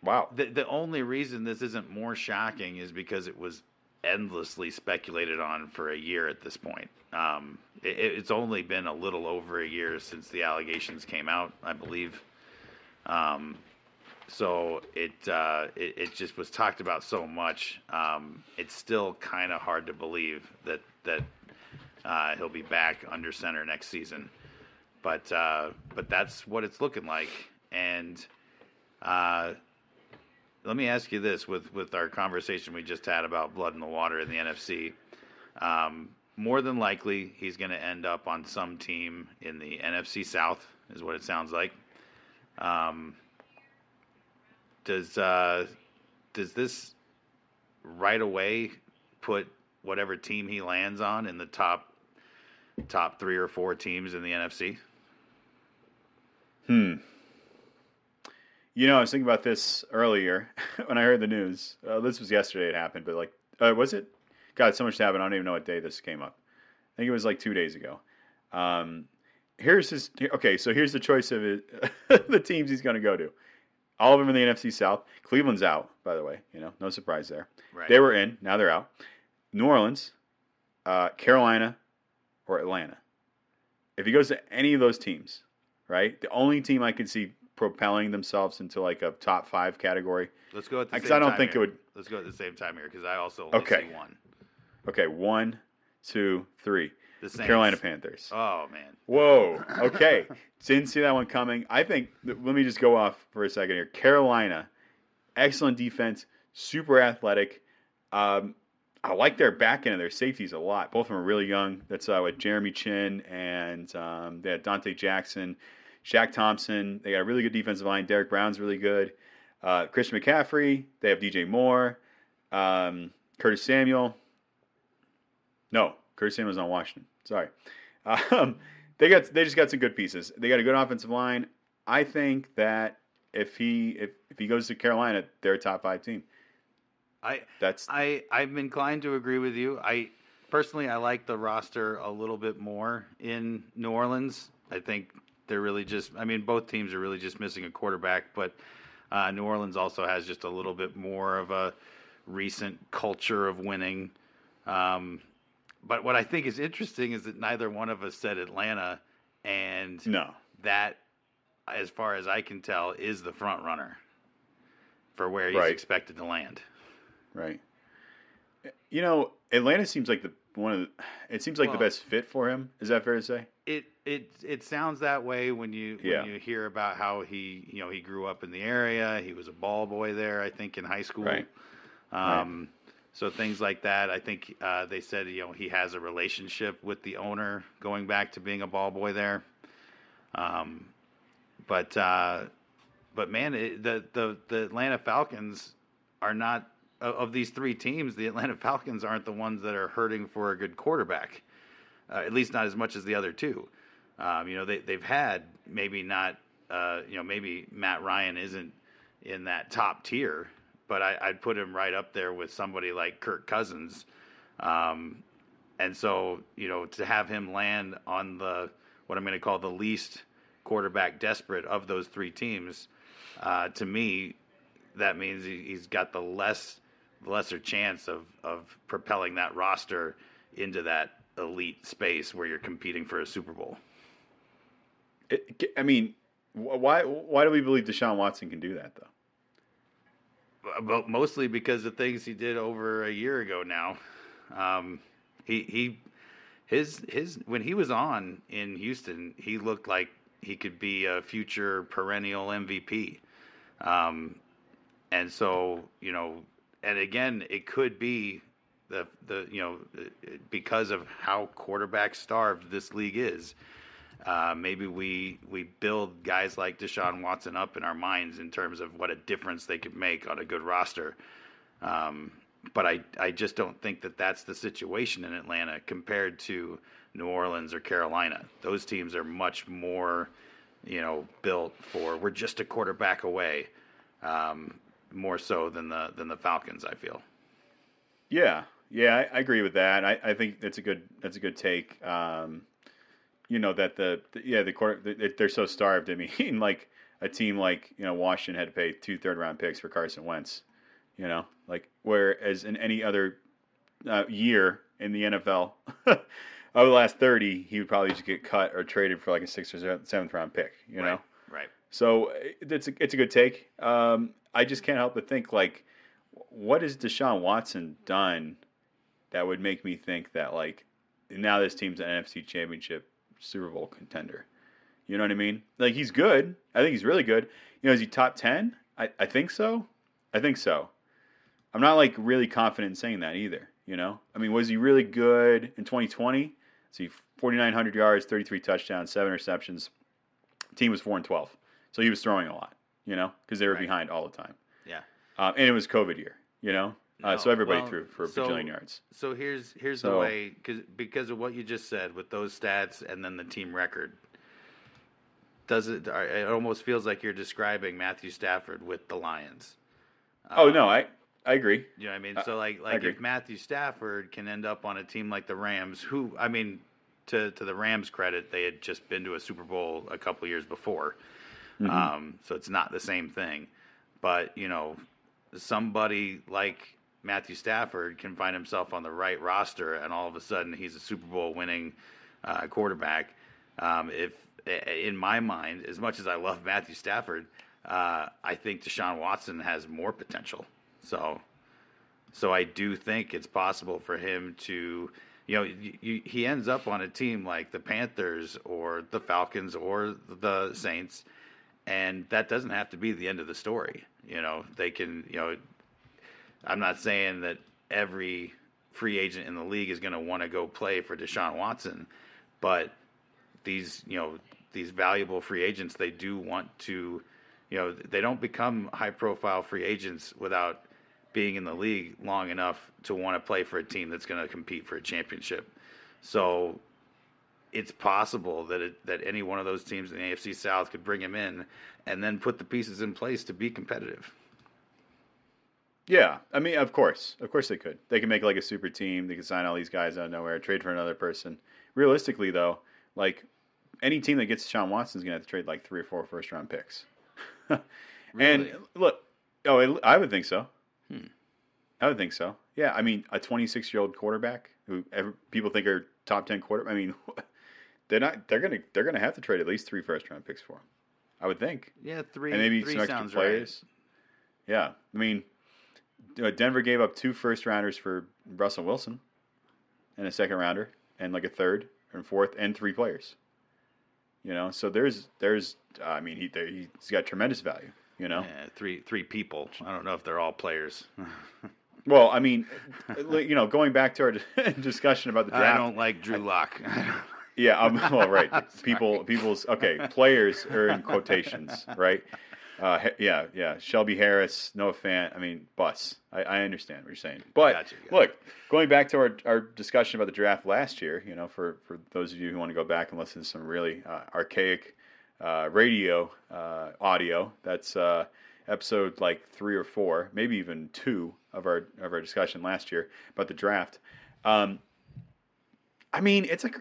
Speaker 1: Wow.
Speaker 2: the the only reason this isn't more shocking is because it was endlessly speculated on for a year at this point. Um, it, it's only been a little over a year since the allegations came out, I believe. Um, so it, uh, it it just was talked about so much. Um, it's still kind of hard to believe that that uh, he'll be back under center next season. But uh, but that's what it's looking like, and. Let me ask you this with with our conversation we just had about blood in the water in the NFC. Um, more than likely he's going to end up on some team in the NFC South, is what it sounds like. Um, does uh, does this right away put whatever team he lands on in the top top three or four teams in the NFC?
Speaker 1: Hmm. You know, I was thinking about this earlier when I heard the news. Uh, this was yesterday. It happened, but like, uh, was it? God, so much happened. I don't even know what day this came up. I think it was like two days ago. Um, here's his. Okay, so here's the choice of it, the teams he's going to go to. All of them in the NFC South. Cleveland's out, by the way. You know, no surprise there.
Speaker 2: Right.
Speaker 1: They were in. Now they're out. New Orleans, uh, Carolina, or Atlanta. If he goes to any of those teams, right? The only team I could see propelling themselves into like a top five category.
Speaker 2: Let's go at the
Speaker 1: Because
Speaker 2: same
Speaker 1: I don't think
Speaker 2: here.
Speaker 1: it would.
Speaker 2: Let's go at the same time here because I also
Speaker 1: Okay.
Speaker 2: see one.
Speaker 1: Okay, one, two, three.
Speaker 2: The Saints.
Speaker 1: Carolina Panthers.
Speaker 2: Oh man.
Speaker 1: Whoa. Okay. Didn't see that one coming. I think. Let me just go off for a second here. Carolina, excellent defense, super athletic. Um, I like their back end and their safeties a lot. Both of them are really young. That's uh, with Jeremy Chinn and um, they had Donte Jackson, Shaq Thompson. They got a really good defensive line. Derrick Brown's really good. Uh, Christian McCaffrey. They have DJ Moore, um, Curtis Samuel. No, Curtis Samuel's on Washington. Sorry. Um, they got they just got some good pieces. They got a good offensive line. I think that if he if, if he goes to Carolina, they're a top five team.
Speaker 2: I
Speaker 1: That's
Speaker 2: I I'm inclined to agree with you. I personally I like the roster a little bit more in New Orleans. I think they're really just. I mean, both teams are really just missing a quarterback, but uh, New Orleans also has just a little bit more of a recent culture of winning. Um, but what I think is interesting is that neither one of us said Atlanta, and
Speaker 1: no.
Speaker 2: that, as far as I can tell, is the front runner for where he's
Speaker 1: Right.
Speaker 2: expected to land.
Speaker 1: Right. You know, Atlanta seems like the one of the, it seems like
Speaker 2: Well-
Speaker 1: the best fit for him. Is that fair to say?
Speaker 2: It it it sounds that way when you
Speaker 1: Yeah.
Speaker 2: when you hear about how he you know he grew up in the area. He was a ball boy there, I think, in high school.
Speaker 1: Right.
Speaker 2: Um, So things like that. I think uh, they said you know he has a relationship with the owner going back to being a ball boy there. Um, but uh, but man, it, the the the Atlanta Falcons are not of- these three teams. The Atlanta Falcons aren't the ones that are hurting for a good quarterback. Uh, at least not as much as the other two. Um, you know, they they've had maybe not. Uh, you know, maybe Matt Ryan isn't in that top tier, but I, I'd put him right up there with somebody like Kirk Cousins. Um, and so, you know, to have him land on the what I'm going to call the least quarterback desperate of those three teams, uh, to me, that means he, he's got the less lesser chance of of propelling that roster into that elite space where you're competing for a Super Bowl.
Speaker 1: It, I mean, why why do we believe Deshaun Watson can do that though?
Speaker 2: but mostly because of things he did over a year ago now. Um, he he his his when he was on in Houston, he looked like he could be a future perennial MVP. Um, and so you know, and again, it could be the the you know because of how quarterback starved this league is. Uh, maybe we we build guys like Deshaun Watson up in our minds in terms of what a difference they could make on a good roster. Um, but I I just don't think that that's the situation in Atlanta compared to New Orleans or Carolina. Those teams are much more, you know, built for we're just a quarterback away, um, more so than the than the Falcons. I feel.
Speaker 1: Yeah, yeah, I, I agree with that. I, I think that's a good that's a good take. Um, you know that the, the yeah the quarter the, they're so starved. I mean, like a team like you know Washington had to pay two third round picks for Carson Wentz. You know, like whereas in any other uh, year in the NFL over the last thirty, he would probably just get cut or traded for like a sixth or seventh round pick. You know,
Speaker 2: Right. Right.
Speaker 1: So it's a, it's a good take. Um, I just can't help but think like, what has Deshaun Watson done that would make me think that like now this team's an NFC Championship Super Bowl contender? You know what I mean? Like he's good. I think he's really good. You know, is he top ten? I, I think so. I think so. I'm not like really confident in saying that either. You know, I mean, was he really good in 2020? See, 4,900 yards, 33 touchdowns, seven receptions. Team was four and 12, so he was throwing a lot. You know, because they were
Speaker 2: Right.
Speaker 1: behind all the time.
Speaker 2: Yeah.
Speaker 1: Um, and it was COVID year. You know, uh, so everybody
Speaker 2: well,
Speaker 1: threw for a
Speaker 2: so-
Speaker 1: bajillion yards.
Speaker 2: So here's here's the way cause, because of what you just said with those stats and then the team record. Does it? It almost feels like you're describing Matthew Stafford with the Lions.
Speaker 1: oh
Speaker 2: Um,
Speaker 1: no, I I agree.
Speaker 2: You know what I mean? So like like if Matthew Stafford can end up on a team like the Rams, who I mean, to to the Rams' credit, they had just been to a Super Bowl a couple years before,
Speaker 1: Mhm.
Speaker 2: um, so it's not the same thing. But you know, somebody like Matthew Stafford can find himself on the right roster, and all of a sudden he's a Super Bowl winning uh, quarterback. Um, if in my mind, as much as I love Matthew Stafford, uh, I think Deshaun Watson has more potential. So, so I do think it's possible for him to, you know, y y he ends up on a team like the Panthers or the Falcons or the Saints, and that doesn't have to be the end of the story. You know, they can, you know, I'm not saying that every free agent in the league is going to want to go play for Deshaun Watson, but these, you know, these valuable free agents, they do want to, you know, they don't become high profile free agents without being in the league long enough to want to play for a team that's going to compete for a championship. So it's possible that it, that any one of those teams in the AFC South could bring him in and then put the pieces in place to be competitive.
Speaker 1: Yeah, I mean, of course, of course they could. They could make like a super team. They could sign all these guys out of nowhere, trade for another person. Realistically, though, like any team that gets Sean Watson is going to have to trade like three or four first round picks. And look, oh, I would think so.
Speaker 2: Hmm.
Speaker 1: I would think so. Yeah, I mean, a 26 year old quarterback who ever, people think are top 10 quarter. I mean, they're not. They're gonna. They're gonna have to trade at least three first round picks for him. I would think
Speaker 2: Yeah, three.
Speaker 1: and maybe
Speaker 2: three
Speaker 1: some extra players. Yeah, I mean, Denver gave up two first rounders for Russell Wilson, and a second rounder, and like a third and fourth, and three players. You know, so there's there's uh, I mean he there, he's got tremendous value. You know.
Speaker 2: Yeah, three three people. I don't know if they're all players.
Speaker 1: well I mean, you know, going back to our discussion about the draft, I
Speaker 2: don't like Drew Lock.
Speaker 1: Yeah, um, well, right. People, people's okay. Players are in quotations, right? Uh, yeah, yeah. Shelby Harris, Noah Fant. I mean, bus. I, I understand what you're saying, but
Speaker 2: Gotcha, gotcha.
Speaker 1: look, going back to our, our discussion about the draft last year, you know, for for those of you who want to go back and listen to some really uh, archaic uh, radio uh, audio, that's uh, episode like three or four, maybe even two of our of our discussion last year about the draft. Um, I mean, it's like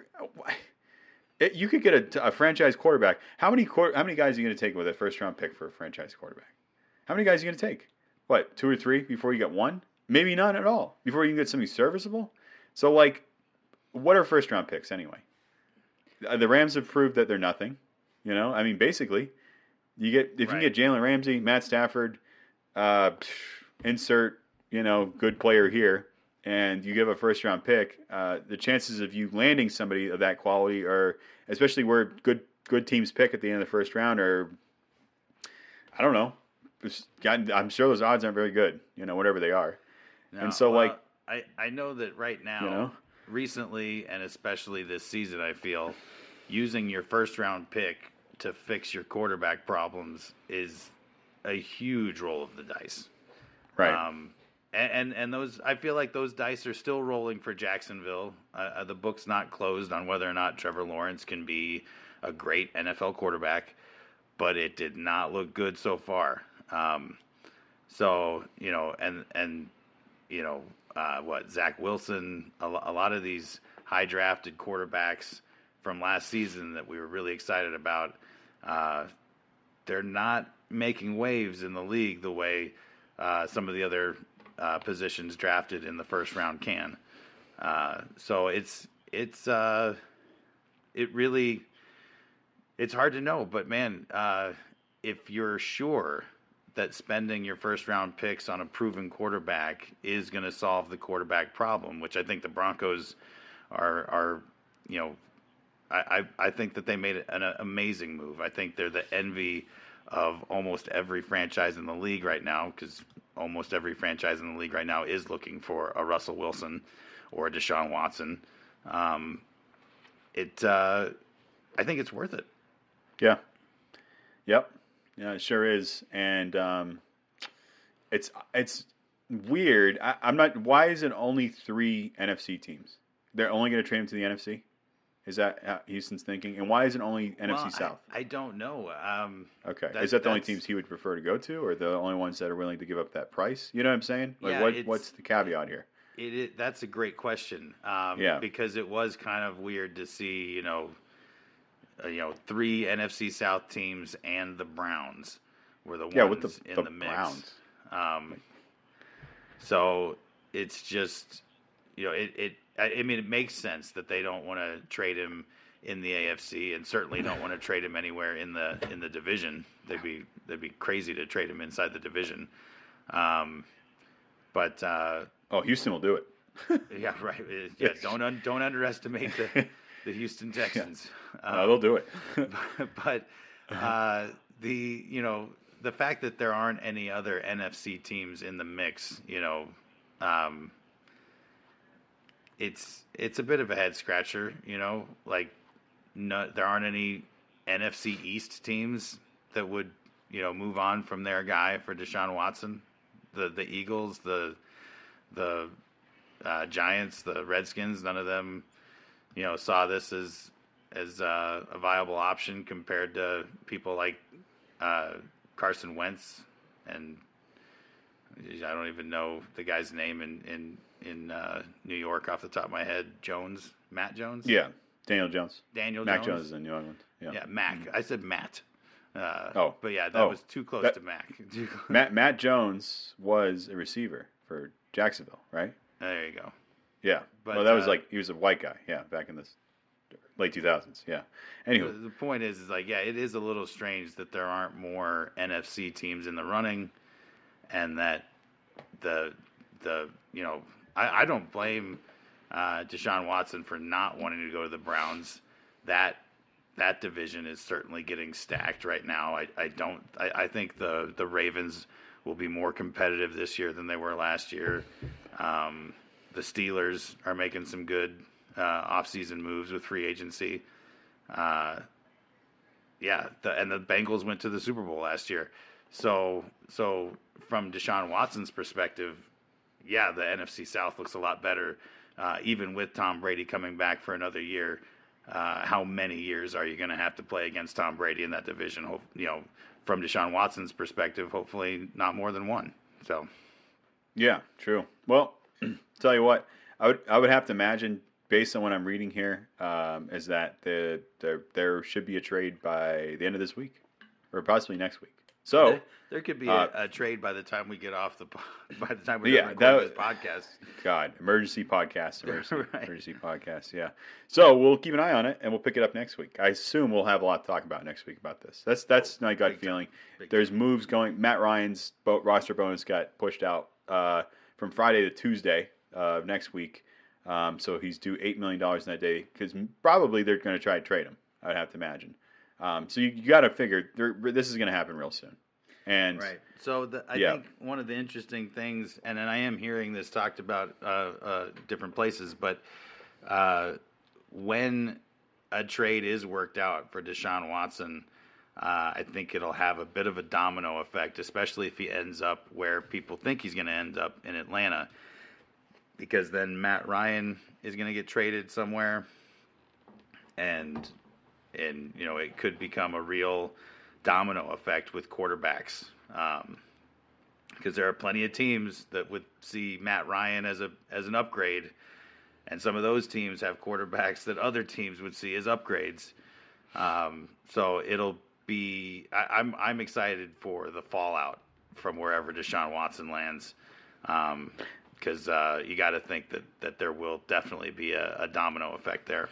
Speaker 1: it, you could get a, a franchise quarterback. How many how many guys are you going to take with a first round pick for a franchise quarterback? How many guys are you going to take? What two or three before you get one? Maybe none at all before you can get something serviceable. So like, what are first round picks anyway? Uh, The Rams have proved that they're nothing. You know, I mean, basically, you get if you can get Jalen Ramsey, Matt Stafford, uh, insert you know good player here, and you give a first round pick, uh, the chances of you landing somebody of that quality are, especially where good good teams pick at the end of the first round, are I don't know. I'm sure those odds aren't very good. You know, whatever they are.
Speaker 2: No,
Speaker 1: And so,
Speaker 2: well,
Speaker 1: like-
Speaker 2: I I know that right now,
Speaker 1: You know?
Speaker 2: recently, and especially this season, I feel using your first round pick to fix your quarterback problems is a huge roll of the dice.
Speaker 1: Right.
Speaker 2: Um, and, and and those, I feel like those dice are still rolling for Jacksonville. Uh, uh, the book's not closed on whether or not Trevor Lawrence can be a great NFL quarterback, but it did not look good so far. Um, so you know, and and you know, uh, what Zach Wilson, a, a lot of these high drafted quarterbacks from last season that we were really excited about, uh, they're not making waves in the league the way uh, some of the other uh, positions drafted in the first round can. Uh, so it's it's uh, it really it's hard to know, but man, uh, if you're sure that spending your first round picks on a proven quarterback is going to solve the quarterback problem, which I think the Broncos are are you know I, I, I think that they made an amazing move. I think they're the envy of almost every franchise in the league right now, because almost every franchise in the league right now is looking for a Russell Wilson or a Deshaun Watson. Um, it, uh, I think it's worth it.
Speaker 1: Yeah. Yep. Yeah, it sure is. And um, it's it's weird. I, I'm not. Why is it only three NFC teams? They're only going to trade him to the NFC. Is that Houston's thinking? And why is it only NFC
Speaker 2: Well, I-
Speaker 1: South?
Speaker 2: I, don't know. Um,
Speaker 1: Okay,
Speaker 2: that-
Speaker 1: is that the only teams he would prefer to go to, or the only ones that are willing to give up that price? You know what I'm saying? Like,
Speaker 2: Yeah,
Speaker 1: what what's the caveat here?
Speaker 2: It, it that's a great question. Um,
Speaker 1: Yeah.
Speaker 2: Because it was kind of weird to see, you know, uh, you know, three NFC South teams and the Browns were the ones Yeah,
Speaker 1: with the
Speaker 2: in
Speaker 1: the,
Speaker 2: the, mix.
Speaker 1: Browns.
Speaker 2: Um, so it's just, you know, it, it. I I mean, it makes sense that they don't want to trade him in the AFC, and certainly don't want to trade him anywhere in the in the division. They'd be they'd be crazy to trade him inside the division. Um, but uh,
Speaker 1: Oh, Houston will do it.
Speaker 2: yeah, right. Uh, Yeah, don't un, don't underestimate the the Houston Texans.
Speaker 1: Uh,
Speaker 2: Um,
Speaker 1: they'll do it.
Speaker 2: but uh, the you know the fact that there aren't any other NFC teams in the mix, you know, um, it's it's a bit of a head scratcher. You know, like no, there aren't any NFC East teams that would you know move on from their guy for Deshaun Watson. The the Eagles, the the uh, Giants, the Redskins, none of them, you know, saw this as as uh, a viable option compared to people like uh, Carson Wentz and I don't even know the guy's name in in in uh, New York off the top of my head. Jones, Matt Jones,
Speaker 1: yeah, Daniel Jones.
Speaker 2: Daniel
Speaker 1: Mac
Speaker 2: Jones.
Speaker 1: Jones is in New England. Yeah.
Speaker 2: Yeah, Mac. I said Matt. Uh,
Speaker 1: Oh.
Speaker 2: but yeah, that
Speaker 1: Oh.
Speaker 2: was too close
Speaker 1: That-
Speaker 2: to Mac. Close.
Speaker 1: Matt Matt Jones was a receiver for Jacksonville, right?
Speaker 2: There you go.
Speaker 1: Yeah.
Speaker 2: But,
Speaker 1: well, that was
Speaker 2: uh,
Speaker 1: like he was a white guy. Yeah, back in the late 2000s. Yeah.
Speaker 2: The,
Speaker 1: Anywho,
Speaker 2: the point is, is like, yeah, it is a little strange that there aren't more NFC teams in the running, and that the the you know I, I don't blame uh, Deshaun Watson for not wanting to go to the Browns. That that division is certainly getting stacked right now. I, I don't I, I think the the Ravens will be more competitive this year than they were last year. Um, the Steelers are making some good uh, offseason moves with free agency. Uh, yeah, the, and the Bengals went to the Super Bowl last year. So, so from Deshaun Watson's perspective, yeah, the NFC South looks a lot better, uh, even with Tom Brady coming back for another year. Uh, how many years are you going to have to play against Tom Brady in that division? Hope, you know, from Deshaun Watson's perspective, hopefully not more than one. So,
Speaker 1: yeah, true. Well, tell you what, I would I would have to imagine based on what I'm reading here, um, is that the, the there should be a trade by the end of this week, or possibly next week. So
Speaker 2: there, there could be
Speaker 1: uh,
Speaker 2: a, a trade by the time we get off the by the time we
Speaker 1: Yeah,
Speaker 2: record
Speaker 1: that
Speaker 2: this podcast.
Speaker 1: God, emergency podcast, emergency,
Speaker 2: Right.
Speaker 1: emergency podcast. Yeah. So we'll keep an eye on it, and we'll pick it up next week. I assume we'll have a lot to talk about next week about this. That's that's my gut
Speaker 2: big
Speaker 1: feeling. There's moves going. Matt Ryan's roster bonus got pushed out uh, from Friday to Tuesday of next week. Um, so he's due eight million dollars in that day because probably they're going to try to trade him. I'd have to imagine. Um, so you, you got to figure this is going to happen real soon. And
Speaker 2: Right. So the, I
Speaker 1: Yeah.
Speaker 2: think one of the interesting things, and, and I am hearing this talked about uh, uh, different places, but uh, when a trade is worked out for Deshaun Watson, uh, I think it'll have a bit of a domino effect, especially if he ends up where people think he's going to end up in Atlanta, because then Matt Ryan is going to get traded somewhere, and and you know it could become a real domino effect with quarterbacks. Because there are plenty of teams that would see Matt Ryan as a as an upgrade, and some of those teams have quarterbacks that other teams would see as upgrades. Um, so it'll be. I, I'm I'm excited for the fallout from wherever Deshaun Watson lands, because uh, you got to think that that there will definitely be a, a domino effect there.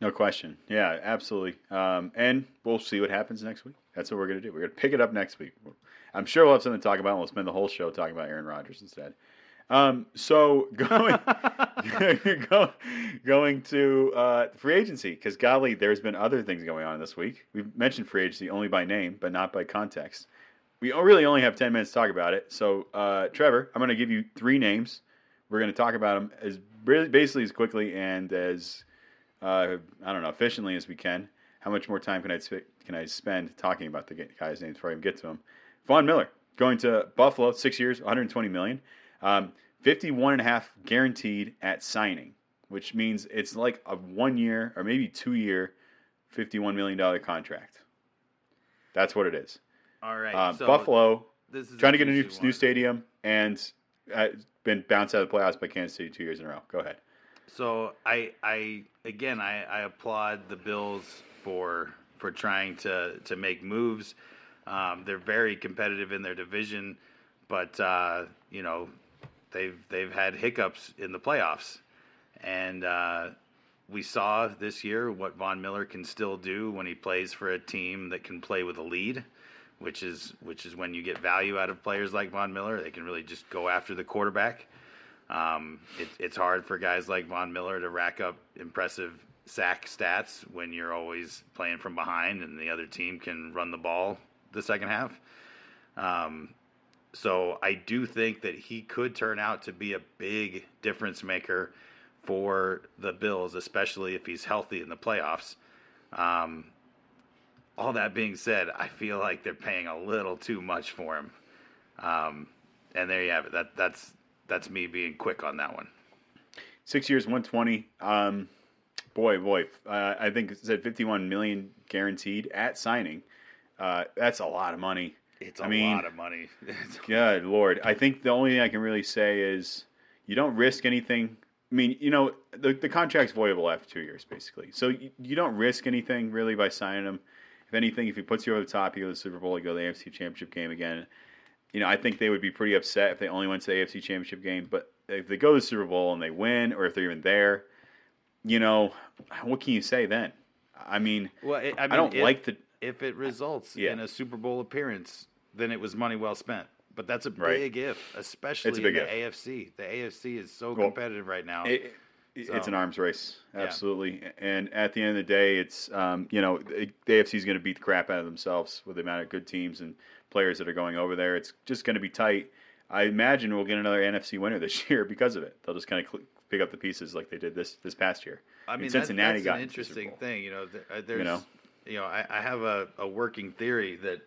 Speaker 1: No question. Yeah, absolutely. Um, and we'll see what happens next week. That's what we're going to do. We're going to pick it up next week. I'm sure we'll have something to talk about. and We'll spend the whole show talking about Aaron Rodgers instead. Um, so going go, going to uh, free agency because golly, there's been other things going on this week. We've mentioned free agency only by name, but not by context. We really only have ten minutes to talk about it. So, uh, Trevor, I'm going to give you three names. We're going to talk about them as basically as quickly and as uh, I don't know efficiently as we can. How much more time can I can I spend talking about the guy's name before I even get to him? Von Miller going to Buffalo, six years, 120 million. Um, 51 and a half guaranteed at signing, which means it's like a one year or maybe two year, $51 million contract. That's what it is.
Speaker 2: All right.
Speaker 1: Uh, so Buffalo trying to get a new, new stadium and uh, been bounced out of the playoffs by Kansas City two years in a row. Go ahead.
Speaker 2: So I, I again, I, I applaud the Bills for for trying to to make moves. Um, they're very competitive in their division, but uh, you know they've they've had hiccups in the playoffs, and uh, we saw this year what Von Miller can still do when he plays for a team that can play with a lead, which is which is when you get value out of players like Von Miller. They can really just go after the quarterback. Um, it, it's hard for guys like Von Miller to rack up impressive sack stats when you're always playing from behind and the other team can run the ball the second half. Um, so I do think that he could turn out to be a big difference maker for the Bills, especially if he's healthy in the playoffs. Um, all that being said, I feel like they're paying a little too much for him. Um, and there you have it. That that's that's me being quick on that one.
Speaker 1: Six years, one twenty. Um, boy, boy, uh, I think it said fifty-one million guaranteed at signing. Uh, that's a lot of money.
Speaker 2: It's a I mean, lot of money.
Speaker 1: good lord! I think the only thing I can really say is you don't risk anything. I mean, you know, the the contract's voidable after two years, basically. So you, you don't risk anything really by signing him. If anything, if he puts you over the top, you go to the Super Bowl, you go to the AFC Championship game again. You know, I think they would be pretty upset if they only went to the AFC Championship game. But if they go to the Super Bowl and they win, or if they're even there, you know, what can you say then? I mean, well, it, I, mean, I, don't like the
Speaker 2: if it results yeah. in a Super Bowl appearance, then it was money well spent. But that's a right. big if, especially in the if. AFC. The AFC is so competitive right now. It,
Speaker 1: so. It's an arms race, absolutely. Yeah. And at the end of the day, it's um, you know the AFC is going to beat the crap out of themselves with the amount of good teams and players that are going over there. It's just going to be tight. I imagine we'll get another NFC winner this year because of it. They'll just kind of cl- pick up the pieces like they did this this past year.
Speaker 2: I mean, Cincinnati that's, that's got an interesting thing. You know, uh, there's you know, you know I, I have a, a working theory that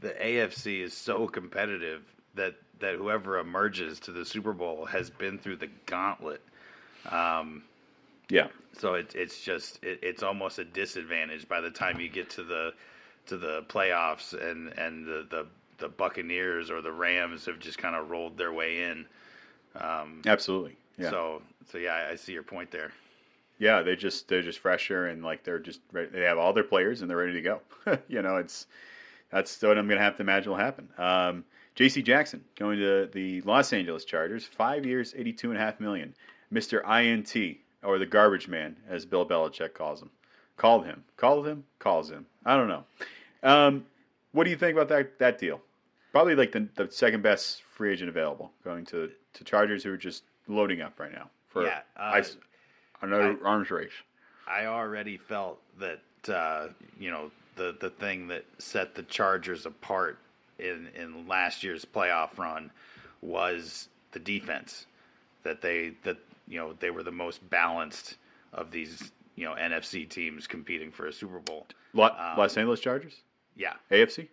Speaker 2: the AFC is so competitive that that whoever emerges to the Super Bowl has been through the gauntlet. Um,
Speaker 1: yeah.
Speaker 2: So it, it's just it, it's almost a disadvantage by the time you get to the to the playoffs and and the the, the Buccaneers or the Rams have just kind of rolled their way in.
Speaker 1: Um, Absolutely. Yeah.
Speaker 2: So so yeah, I see your point there.
Speaker 1: Yeah, they just they're just fresher and like they're just ready, they have all their players and they're ready to go. you know, it's that's what I'm going to have to imagine will happen. Um, J.C. Jackson going to the Los Angeles Chargers, five years, eighty-two and a half million. Mister INT or the garbage man, as Bill Belichick calls him, called him, called him, calls him. I don't know. Um, what do you think about that that deal? Probably like the, the second best free agent available, going to to Chargers who are just loading up right now for yeah, uh, another I, arms race.
Speaker 2: I already felt that uh, you know the the thing that set the Chargers apart in in last year's playoff run was the defense that they that you know they were the most balanced of these you know NFC teams competing for a Super Bowl.
Speaker 1: Los, um, Los Angeles Chargers.
Speaker 2: Yeah.
Speaker 1: AFC.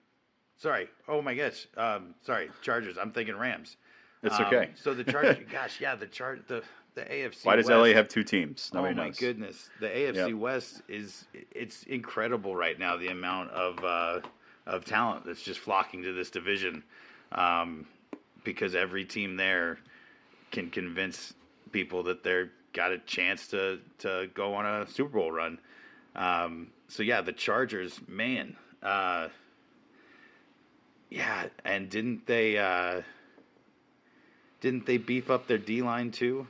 Speaker 2: Sorry. Oh my gosh. Um, sorry, Chargers. I'm thinking Rams.
Speaker 1: It's um, okay.
Speaker 2: So the Chargers. gosh, yeah, the chart the the AFC.
Speaker 1: Why does
Speaker 2: West,
Speaker 1: LA have two teams? Nobody
Speaker 2: oh my
Speaker 1: knows.
Speaker 2: goodness, the AFC yep. West is it's incredible right now. The amount of uh, of talent that's just flocking to this division, um, because every team there can convince people that they're got a chance to to go on a Super Bowl run. Um, so yeah, the Chargers, man, uh, yeah, and didn't they uh, didn't they beef up their D line too?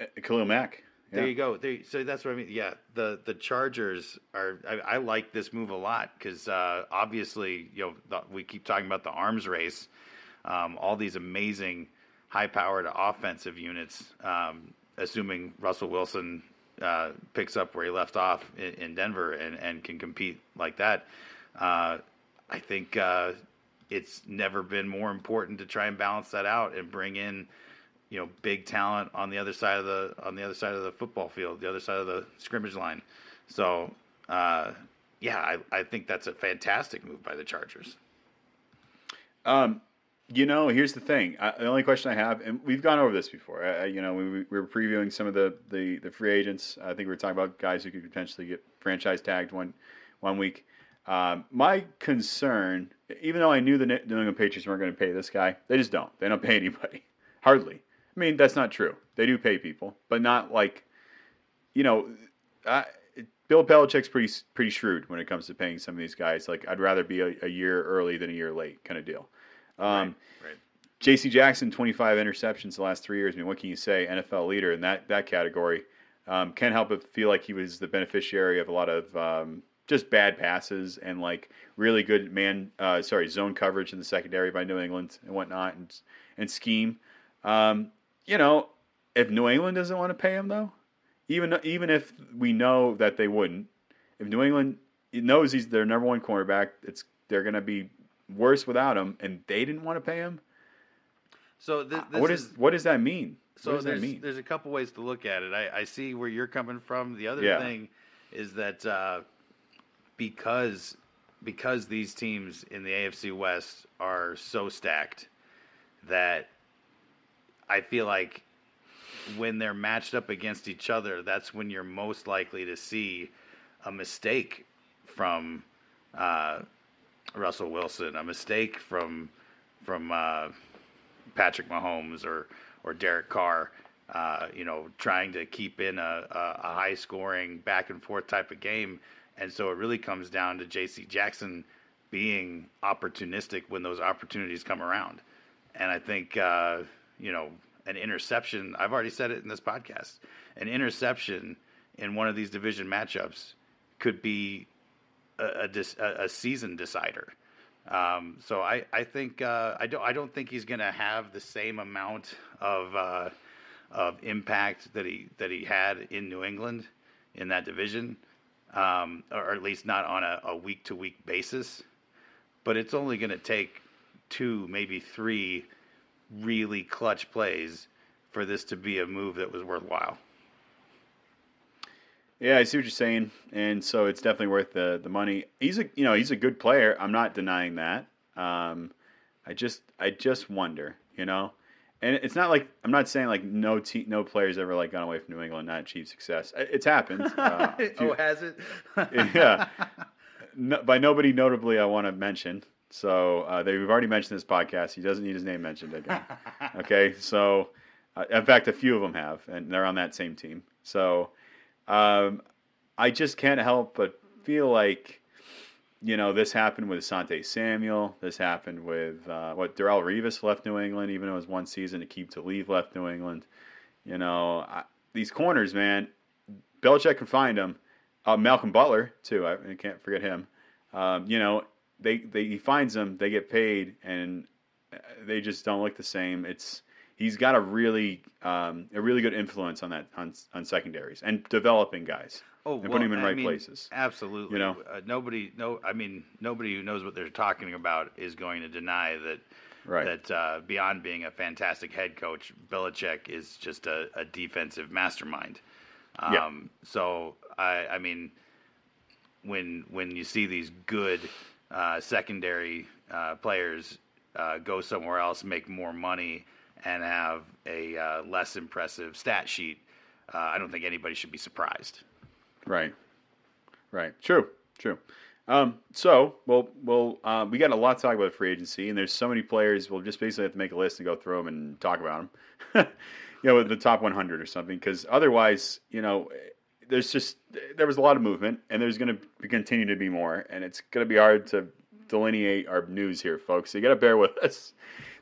Speaker 1: Uh, Khalil Mack.
Speaker 2: Yeah. There you go. There, so that's what I mean. Yeah, the the Chargers are. I, I like this move a lot because uh, obviously, you know, the, we keep talking about the arms race. Um, all these amazing high-powered offensive units, um, assuming Russell Wilson uh, picks up where he left off in, in Denver and, and can compete like that. Uh, I think uh, it's never been more important to try and balance that out and bring in, you know, big talent on the other side of the on the other side of the football field, the other side of the scrimmage line. So, uh, yeah, I, I think that's a fantastic move by the Chargers.
Speaker 1: Um, you know, here's the thing. I, the only question I have, and we've gone over this before. I, you know, we, we were previewing some of the, the, the free agents. I think we were talking about guys who could potentially get franchise tagged one one week. Um, my concern, even though I knew the New England Patriots weren't going to pay this guy, they just don't. They don't pay anybody, hardly. I mean, that's not true. They do pay people, but not like, you know, I, Bill Belichick's pretty pretty shrewd when it comes to paying some of these guys. Like, I'd rather be a, a year early than a year late, kind of deal. Um,
Speaker 2: right, right.
Speaker 1: J.C. Jackson, 25 interceptions the last three years. I mean, what can you say? NFL leader in that that category. Um, can't help but feel like he was the beneficiary of a lot of um, just bad passes and like really good man, uh, sorry, zone coverage in the secondary by New England and whatnot, and and scheme. Um, you know, if New England doesn't want to pay him though, even even if we know that they wouldn't, if New England knows he's their number one cornerback, it's they're going to be worse without him, and they didn't want to pay him.
Speaker 2: So th-
Speaker 1: Uh, what is, what does that mean?
Speaker 2: So
Speaker 1: what does that
Speaker 2: there's
Speaker 1: mean?
Speaker 2: there's a couple ways to look at it. I, I see where you're coming from. The other
Speaker 1: Yeah.
Speaker 2: thing is that uh, because because these teams in the AFC West are so stacked that I feel like when they're matched up against each other, that's when you're most likely to see a mistake from uh, Russell Wilson, a mistake from from uh, Patrick Mahomes or or Derek Carr. Uh, you know, trying to keep in a, a, a high scoring back and forth type of game, and so it really comes down to J.C. Jackson being opportunistic when those opportunities come around. And I think uh, you know an interception. I've already said it in this podcast. An interception in one of these division matchups could be a, a, a season decider. Um, so I, I think uh, I don't I don't think he's going to have the same amount of uh, of impact that he that he had in New England in that division, um, or at least not on a week to week basis. But it's only going to take two, maybe three, really clutch plays for this to be a move that was worthwhile.
Speaker 1: Yeah, I see what you're saying, and so it's definitely worth the the money. He's a you know he's a good player. I'm not denying that. Um, I just I just wonder, you know, and it's not like I'm not saying like no te- no players ever like gone away from New England not achieved success. It's happened. Uh, few-
Speaker 2: oh, has it?
Speaker 1: Yeah. no, by nobody notably I want to mention. So uh, they, we've already mentioned this podcast. He doesn't need his name mentioned again. Okay, so uh, in fact, a few of them have, and they're on that same team. So um, I just can't help but feel like, you know, this happened with Asante Samuel. This happened with uh, what Darrelle Revis left New England, even though it was one season. to keep to leave left New England. You know, I, these corners, man. Belichick can find them. Uh, Malcolm Butler too. I, I can't forget him. Um, you know, they, they he finds them. They get paid, and uh, they just don't look the same. It's he's got a really um, a really good influence on that on on secondaries and developing guys.
Speaker 2: Oh,
Speaker 1: and putting them in
Speaker 2: I
Speaker 1: right
Speaker 2: mean,
Speaker 1: places.
Speaker 2: Absolutely.
Speaker 1: You know?
Speaker 2: uh, nobody, no, I mean, nobody who knows what they're talking about is going to deny that
Speaker 1: Right.
Speaker 2: that uh, beyond being a fantastic head coach, Belichick is just a, a defensive mastermind. Um,
Speaker 1: Yeah.
Speaker 2: So I, I mean, when when you see these good uh, secondary uh, players uh, go somewhere else, make more money, and have a uh, less impressive stat sheet, uh, I don't think anybody should be surprised.
Speaker 1: Right. Right. True. True. Um, so, well, well, uh, we got a lot to talk about free agency, and there's so many players. We'll just basically have to make a list and go through them and talk about them. you know, with the top 100 or something, because otherwise, you know, there's just there was a lot of movement, and there's going to continue to be more, and it's going to be hard to delineate our news here, folks. So you got to bear with us.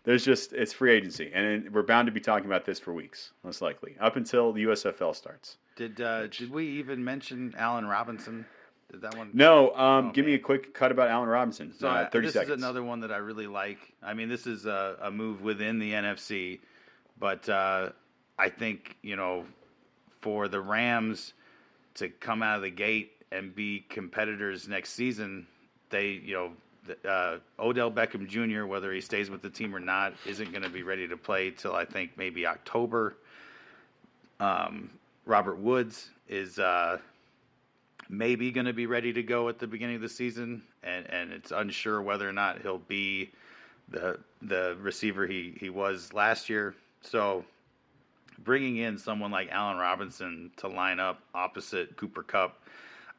Speaker 1: There's just it's free agency, and we're bound to be talking about this for weeks, most likely, up until the USFL starts.
Speaker 2: Did uh, did we even mention Allen Robinson? Did that one?
Speaker 1: No, um,
Speaker 2: Oh,
Speaker 1: give me a quick cut about Allen Robinson.
Speaker 2: So
Speaker 1: uh, Thirty
Speaker 2: this
Speaker 1: seconds.
Speaker 2: is another one that I really like. I mean, this is a, a move within the NFC, But uh, I think you know, for the Rams to come out of the gate and be competitors next season, they you know. Uh, Odell Beckham Jr., whether he stays with the team or not, isn't going to be ready to play till I think maybe October. Um, Robert Woods is uh, maybe going to be ready to go at the beginning of the season, and, and it's unsure whether or not he'll be the the receiver he, he was last year. So bringing in someone like Allen Robinson to line up opposite Cooper Kupp,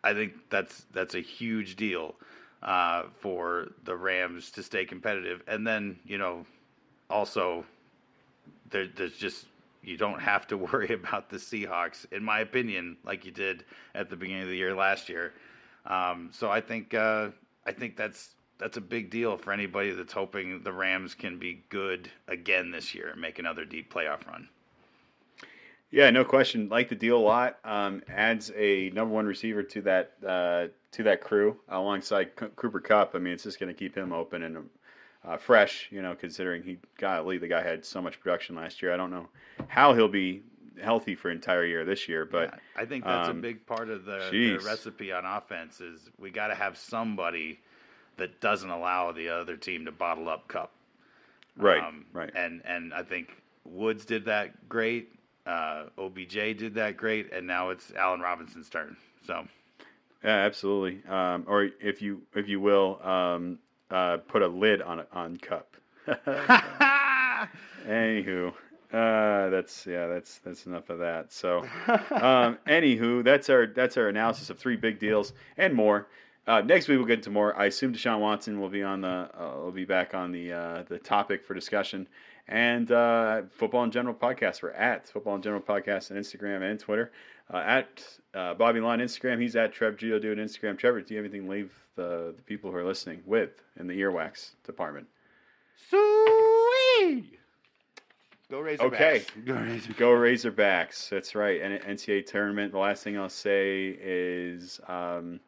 Speaker 2: I think that's that's a huge deal uh, for the Rams to stay competitive. And then you know, also there, there's just you don't have to worry about the Seahawks, in my opinion, like you did at the beginning of the year last year. Um, so I think uh, I think that's that's a big deal for anybody that's hoping the Rams can be good again this year and make another deep playoff run.
Speaker 1: Yeah, no question. Like the deal a lot. Um, adds a number one receiver to that uh, to that crew alongside C- Cooper Kupp. I mean, it's just going to keep him open and uh, fresh. You know, considering he golly, the guy had so much production last year. I don't know how he'll be healthy for entire year this year, but
Speaker 2: yeah, I think that's
Speaker 1: um,
Speaker 2: a big part of the, the recipe on offense. Is we got to have somebody that doesn't allow the other team to bottle up Kupp.
Speaker 1: Right, um, right.
Speaker 2: And and I think Woods did that great. Uh, OBJ did that great, and now it's Allen Robinson's turn. So,
Speaker 1: yeah, absolutely. Um, or if you if you will, um, uh, put a lid on on Kupp. Anywho, uh, that's yeah, that's that's enough of that. So, um, anywho, that's our that's our analysis of three big deals and more. Uh, next week we'll get into more. I assume Deshaun Watson will be on the uh, will be back on the uh, the topic for discussion and uh, football in general podcast. We're at football in general podcast on Instagram and Twitter. Uh, at uh, Bobby Line Instagram, he's at Trev Geodude on Instagram. Trevor, do you have anything to leave the, the people who are listening with in the earwax department?
Speaker 2: Sweet. Go Razorbacks.
Speaker 1: Okay. Go Razorbacks. Go Razorbacks. That's right. And NCAA tournament. The last thing I'll say is, um,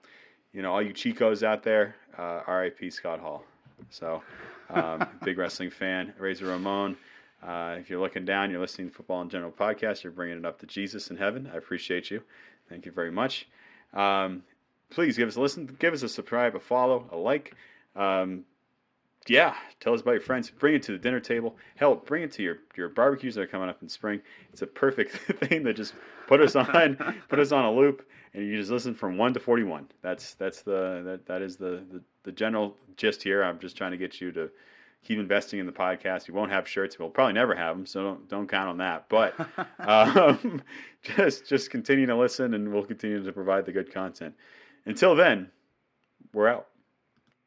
Speaker 1: you know, all you Chicos out there, uh, RIP Scott Hall. So, um, big wrestling fan. Razor Ramon. Uh, if you're looking down, you're listening to Football in General podcast, you're bringing it up to Jesus in heaven. I appreciate you. Thank you very much. Um, please give us a listen, give us a subscribe, a follow, a like. Um, yeah, tell us about your friends. Bring it to the dinner table. Hell, bring it to your, your barbecues that are coming up in spring. It's a perfect thing to just put us on, put us on a loop, and you just listen from one to forty one. That's that's the that, that is the, the the general gist here. I'm just trying to get you to keep investing in the podcast. You won't have shirts. We'll probably never have them, so don't, don't count on that. But um, just just continue to listen, and we'll continue to provide the good content. Until then, we're out.